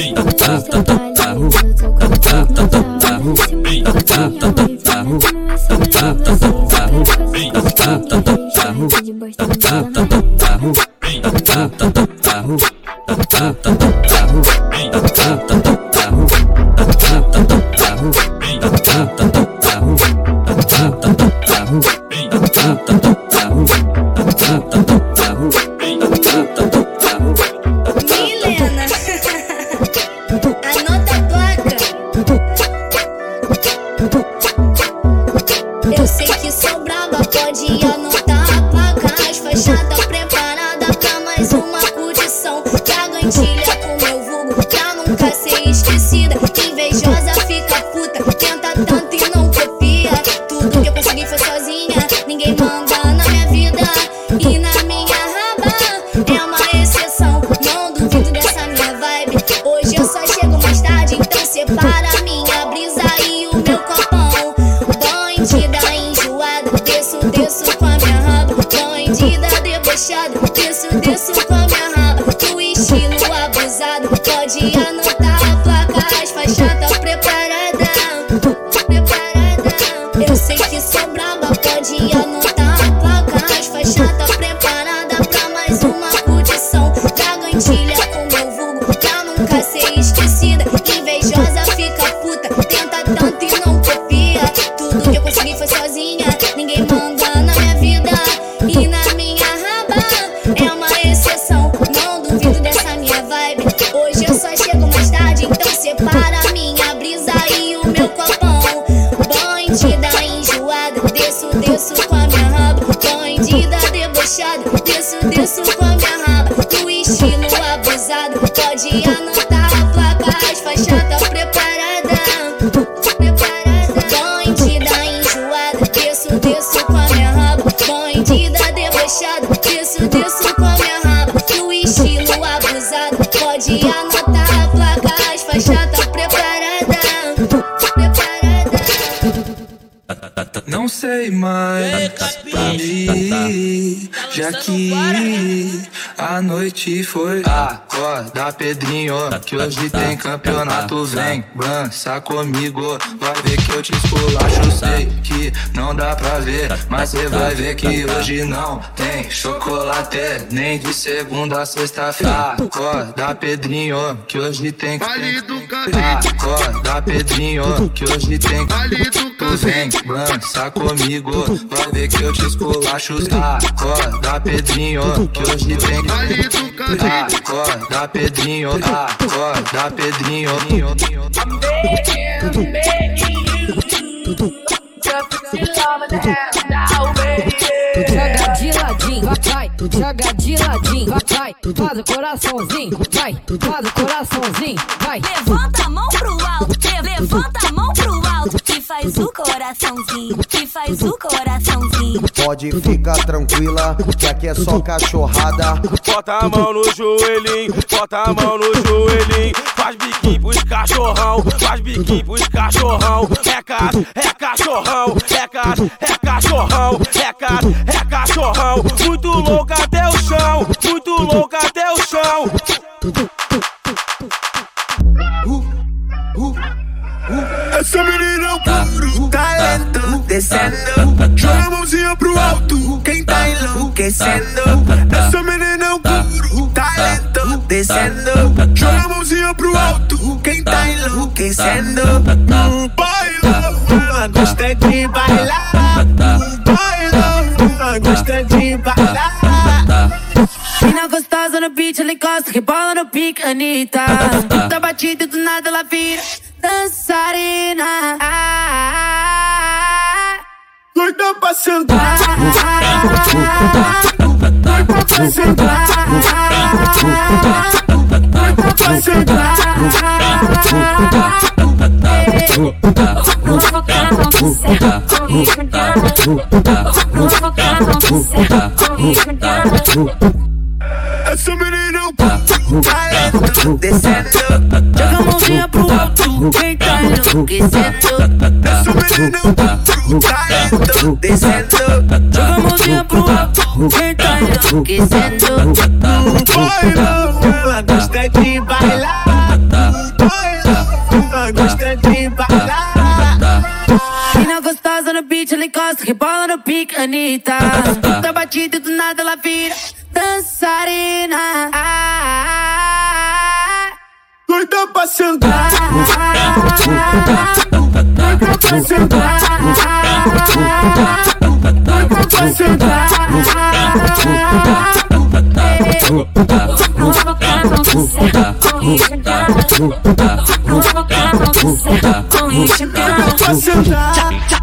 talo. Esse mundo tá abusado. Pode anotar a placa, as faixas tá preparada. Preparada. Bandida enjoada. Desço, desço com a minha raba. Bandida debochada. Desço, desço com a minha raba. No estilo abusado. Pode anotar a placa, as faixas tá preparada. Não sei mais mim, já que a noite foi. Acorda, Pedrinho, que hoje tem campeonato. Vem, dança comigo, vai ver que eu te esculacho. Sei que não dá pra ver, mas cê vai ver que hoje não tem chocolate, nem de segunda a sexta-feira. Acorda, Pedrinho, que hoje tem Acorda, Pedrinho, que hoje tem Tu vem, dança comigo, vai ver que eu te esculacho. Acorda, Pedrinho, que hoje tem Acorda, Pedrinho, acorda, Pedrinho. Joga de ladinho, vai, joga de ladinho, vai, faz o coraçãozinho, vai, faz o coraçãozinho, vai. Levanta a mão pro alto, le- levanta a mão pro alto faz o coraçãozinho, e faz o coraçãozinho. Pode ficar tranquila, que aqui é só cachorrada. Bota a mão no joelhinho, bota a mão no joelhinho. Faz biquinho pros cachorrão, faz biquinho pros cachorrão. É ca, é cachorrão, é ca, é cachorrão, é ca, é cachorrão. Muito louco até o chão, muito louco até o chão. Essa menina é um puro talento descendo. Joga a mãozinha pro alto, quem tá enlouquecendo. Essa menina é um puro talento descendo. Joga a mãozinha pro alto, quem tá enlouquecendo. Hum, Bailou, ela gosta de bailar. Bailou, ela gosta de bailar. Mina gostosa no beat, ela encosta, rebola no pique, Anitta. Tá batida e do nada ela vira dançarina. Doida pra sentar. Doida pra sentar. Doida pra sentar. Essa menina é descendo. Enlouquecendo. Essa menina é um talento descendo. Joga a mãozinha pro alto, quem tá enlouquecendo. Bailou, ela gosta de bailar. Bailou, ela gosta de bailar. Mina gostosa no beat, ela encosta, rebola no pique, Anitta. Tá batida do nada ela vira pra sentar. Doida pra sentar. Vou focar no céu, corrijo nada.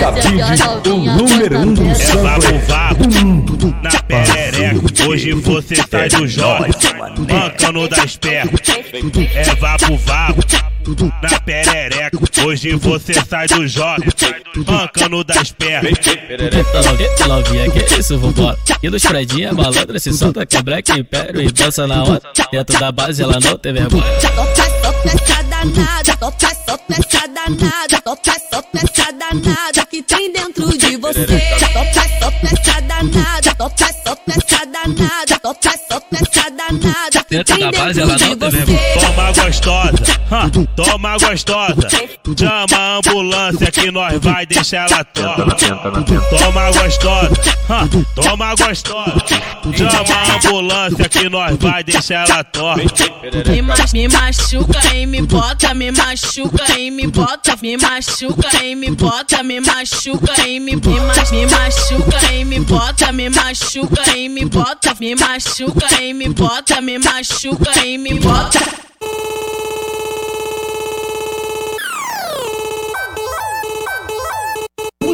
Cabide, o número um do É mundo. na perereca. Hoje você sai do jogo, mancando das pernas. É vapo vago, na perereca. Hoje você sai do jogo, mancando das pernas. Novinha, que isso, vambora. E dos predinha, malandra, se solta, que é Black Império e dança na onda. Dentro da base ela não tem vergonha. peça danada, tô peça danada, tô peça danada que tem dentro de você. Peça, peça danada, peça, peça danada, peça, peça danada que tem dentro de você. Toma gostosa, toma gostosa. Chama a ambulância que nós vai deixar ela torta. Toma gostosa, toma gostosa. Chama a ambulância que nós vai deixar ela torta. Me, ma me machuca e me bota, me machuca e me bota, me machuca e me bota, me machuca e me, me, ma me machuca e me bota, me machuca e me bota, me machuca e me bota, me machuca e me bota.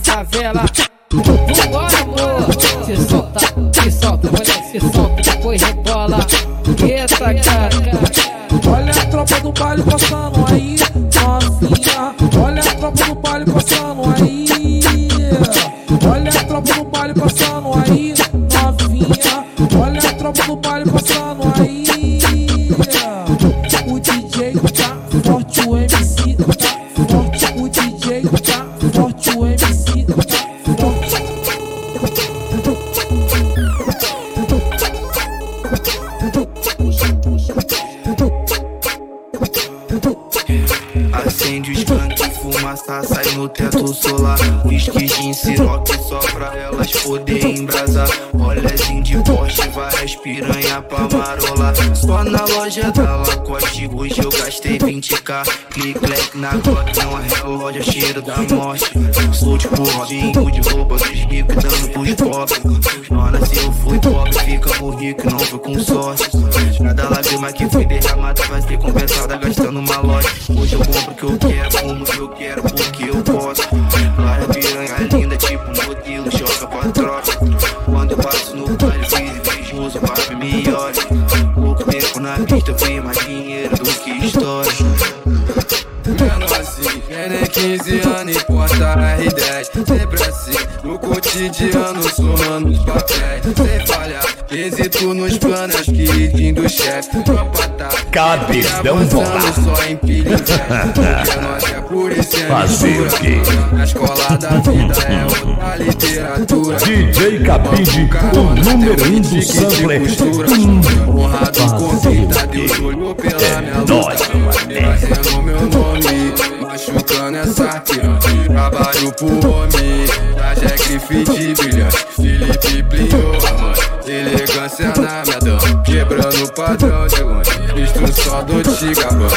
favela. Fumaça sai no teto solar. Whisky, gin, siroque só pra elas poder embrasar. Olhazinho de Porsche, várias piranha pra marolar. Só na loja da Lacoste, hoje eu gastei 20k. Click, clack na Glock, não é relógio, cheiro da morte. Sou tipo Robinho de roupa dos ricos, dando pros pobres. Nona, se eu fui pobre, fica por rico, não foi com sorte. Cada lágrima que foi derramada vai ser compensada gastando uma loja. Hoje eu compro o que eu quero, como que eu quero, porque eu posso. Clara piranha linda, tipo modelo, joga pra troca. Quando eu passo no baile, vejo os papo me olha. Pouco tempo na pista, eu tenho mais 15 anos, importa R10 Sempre assim, no cotidiano, somando os papéis. Sem falhar, êxito nos planos, que do chefe. Tropa tá Cabidão bolado. só em pilha [laughs] é por isso é Fazer o quê? Na escola da vida é outra literatura. DJ Cabide, o número um do mundo. Honrado com vida, Deus olhou pela minha luta Trazendo meu nome, machucando essa piranha Trabalho pro homem, traje grifite brilhante Felipe Plio, elegância na minha dama Quebrando o padrão de longe, só do Tigabão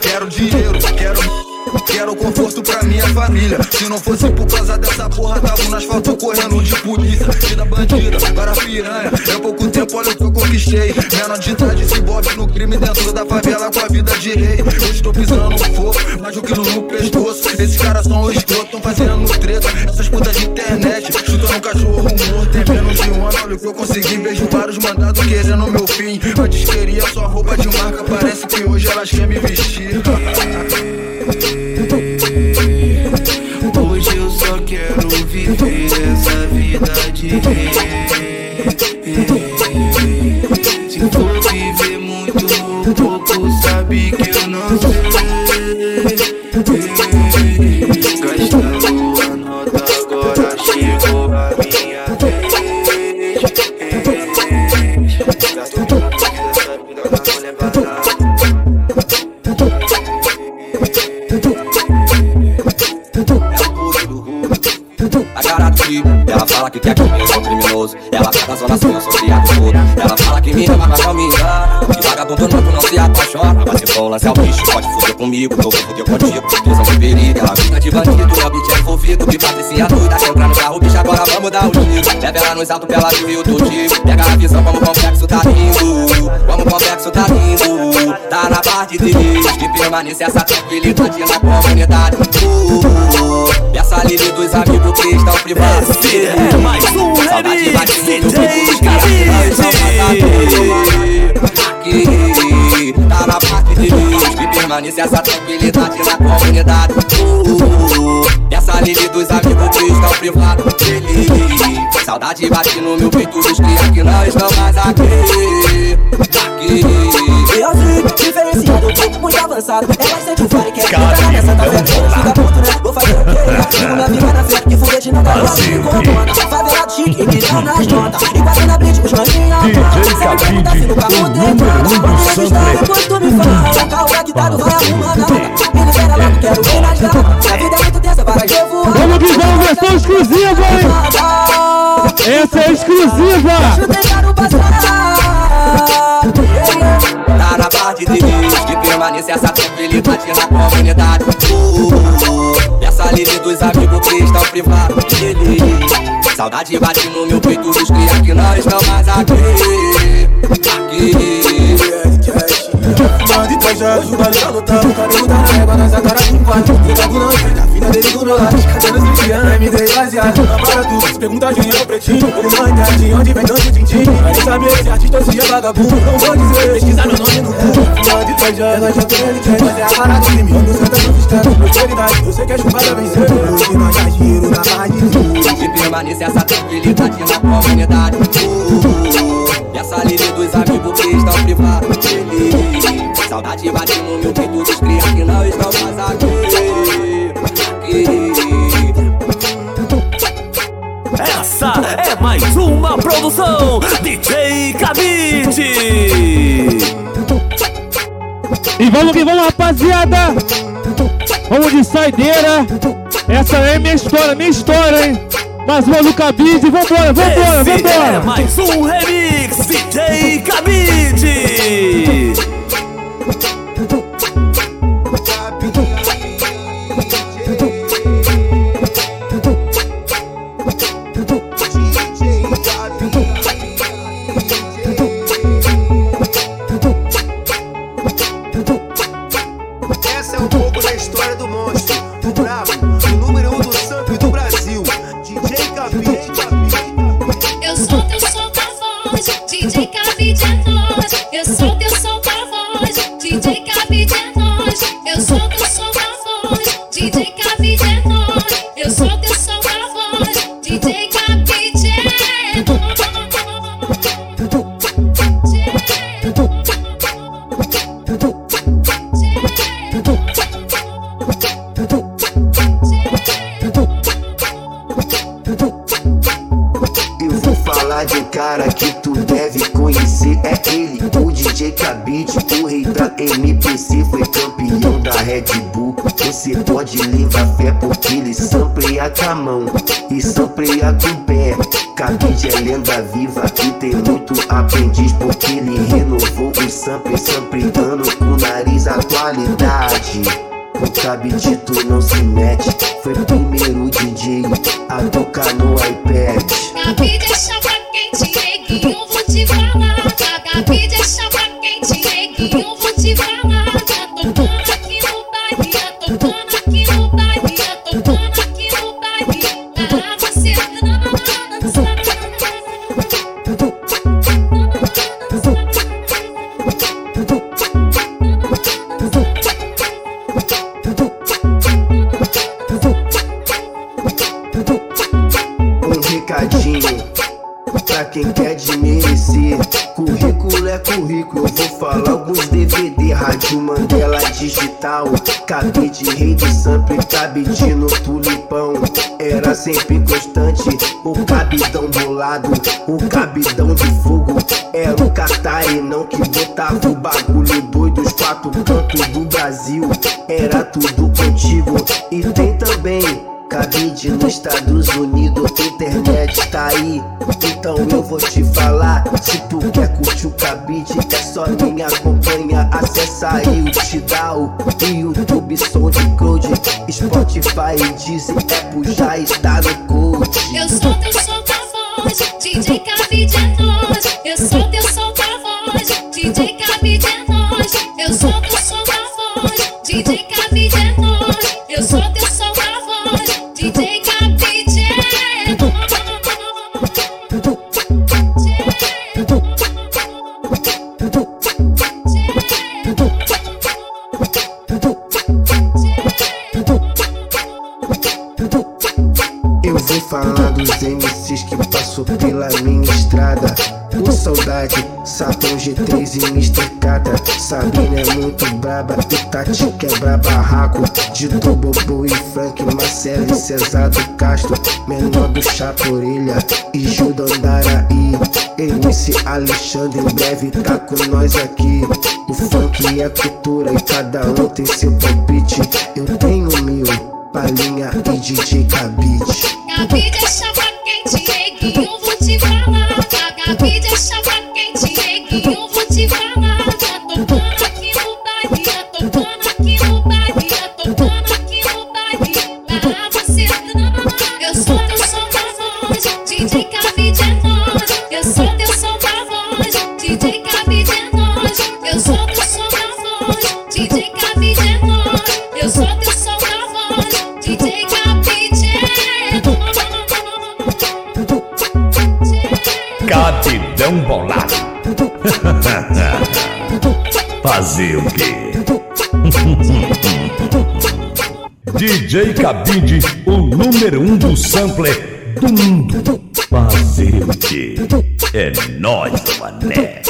Quero dinheiro, quero. Quero conforto pra minha família. Se não fosse por causa dessa porra, tava no asfalto correndo de polícia. Vida bandida, para piranha. É pouco tempo, olha o que eu conquistei. Menor de idade se envolve no crime dentro da favela com a vida de rei. Hoje tô pisando no fogo, mas o quilo no pescoço. Esses caras são os escrotos, tão fazendo treta. Essas putas de internet, chutando um cachorro morto. Tem menos de um ano, olha o que eu consegui. Vejo vários mandados querendo meu fim. Antes queria só roupa de marca, parece que hoje elas querem me vestir. Quero viver essa vida de rei. Se for viver muito ou pouco, sabe que que quer que eu sou criminoso. Ela tá da zona sul, eu sou criado todo. Ela fala que me ama, mas não me engana. Que vagabundo tu não se apaixona. Mas se for lance ao bicho, pode fuder comigo. Tô fuder contigo, prisão de perigo. Ela fica de bandido, é o beat é envolvido. Que patricinha doida, quer entrar no carro, bicho, agora vamos dar o giro. Leva ela nos altos, pela viu e o tudinho. Pega a visão, como o complexo tá rindo. Como o complexo tá rindo. Tá na parte de que permanece essa tranquilidade na comunidade. Uh, uh, uh. A dos amigos que estão privados. Esse é mais um DJ Aqui, tá na parte de que permanece essa tranquilidade na comunidade. Uh, a livre dos amigos que estão privados. Saudade bate no meu peito dos que aqui não estão mais aqui. Aqui. Eu diferenciado, tô muito avançado. É bastante o fire que é ficar nessa tá vendo? Fica puto, né? O? Fico na vida na frente, que foguete dá pra se comanda. Favelado chique, que tá nas notas. E quase na blitz, os maninha DJ Cabide, o número um do Sampler. Depois tu me fala, carro pra quitado, vai arrumando a onda. Me libera logo, quero ver nas gatas. A vida é muito tensa, para de voar. Vamos que vamos, versão exclusiva, hein? Essa é exclusiva! Deixa eu tentar no passar. Tá na parte de Deus que permanece essa tranquilidade na comunidade. Uh, Peça livre dos amigos que estão privados dele. Saudade bate no meu peito dos que aqui não estão mais aqui. Aqui. Fumando e trajado, o baile tá lotado Cabelo da régua, nós a cara com quatro Fica com lanche, a filha dele do meu lado Cabelos cristianos, MD baseado Para tudo, se pergunta de onde é o pretinho Ele manda de onde vem tanto tintim Vai saber se artista ou se é vagabundo Não vou dizer, pesquisar meu nome no cu Fumando e trajado, nós já tem ele quer Mas é a cara do crime, quando senta no sistema Prosperidade, eu sei que a chupada vencer Hoje nós já giro na barra de tudo. Que permanece essa tranquilidade na comunidade. Uh, Peça livre dos amigos que estão privados dele. Saudade bate no meu peito dos cria que não estão mais aqui. Essa é mais uma produção DJ Cabide. E vamos que vamos, rapaziada! Vamos de saideira! Essa é minha história, minha história, hein? Mais uma do Cabide, vambora, vambora, Esse é vambora! mais um remix DJ Cabide. Mão e sampleia com o pé. Cabide é lenda viva e tem muito aprendiz porque ele renovou o sample, sampleando com o nariz atualidade. Com Cabide tu não se mete, foi primeiro DJ a tocar no iPad. Cabide, rei de sample, cabide no tulipão. Era sempre constante, o cabidão bolado, o cabidão de fogo. Era o catarinão que botava o bagulho doido, os quatro cantos do Brasil. Era tudo contigo, e Cabide Cabide nos Estados Unidos, internet tá aí. Então eu vou te falar. Se tu quer curtir o cabide, é só me acompanhar. Acessa aí o Tidal, YouTube, SoundCloud, Spotify, Deezer, Apple já está no code. Eu sou teu solta voz, DJ Cabide é Passou pela minha estrada. O Saudade, Sapão G3 e Mr. Cata. Sabina é muito braba Tati quebra barraco. Dito Bobo e Frank, Marcelo e Cesar do Castro. Menor do Chapo Orelha e Judo Andaraí. MC Alexandre em breve tá com nós aqui. O funk é cultura e cada um tem seu palpite. Eu tenho mil, Palinha e DJ Cabide. Cabide é chapa quente, neguinho, vou te falar. Cabide é chapa quente, Capitão Bolado. [laughs] Fazer o quê? [laughs] DJ Cabide, o número um do sampler do mundo. Fazer o quê? É nóis, mané.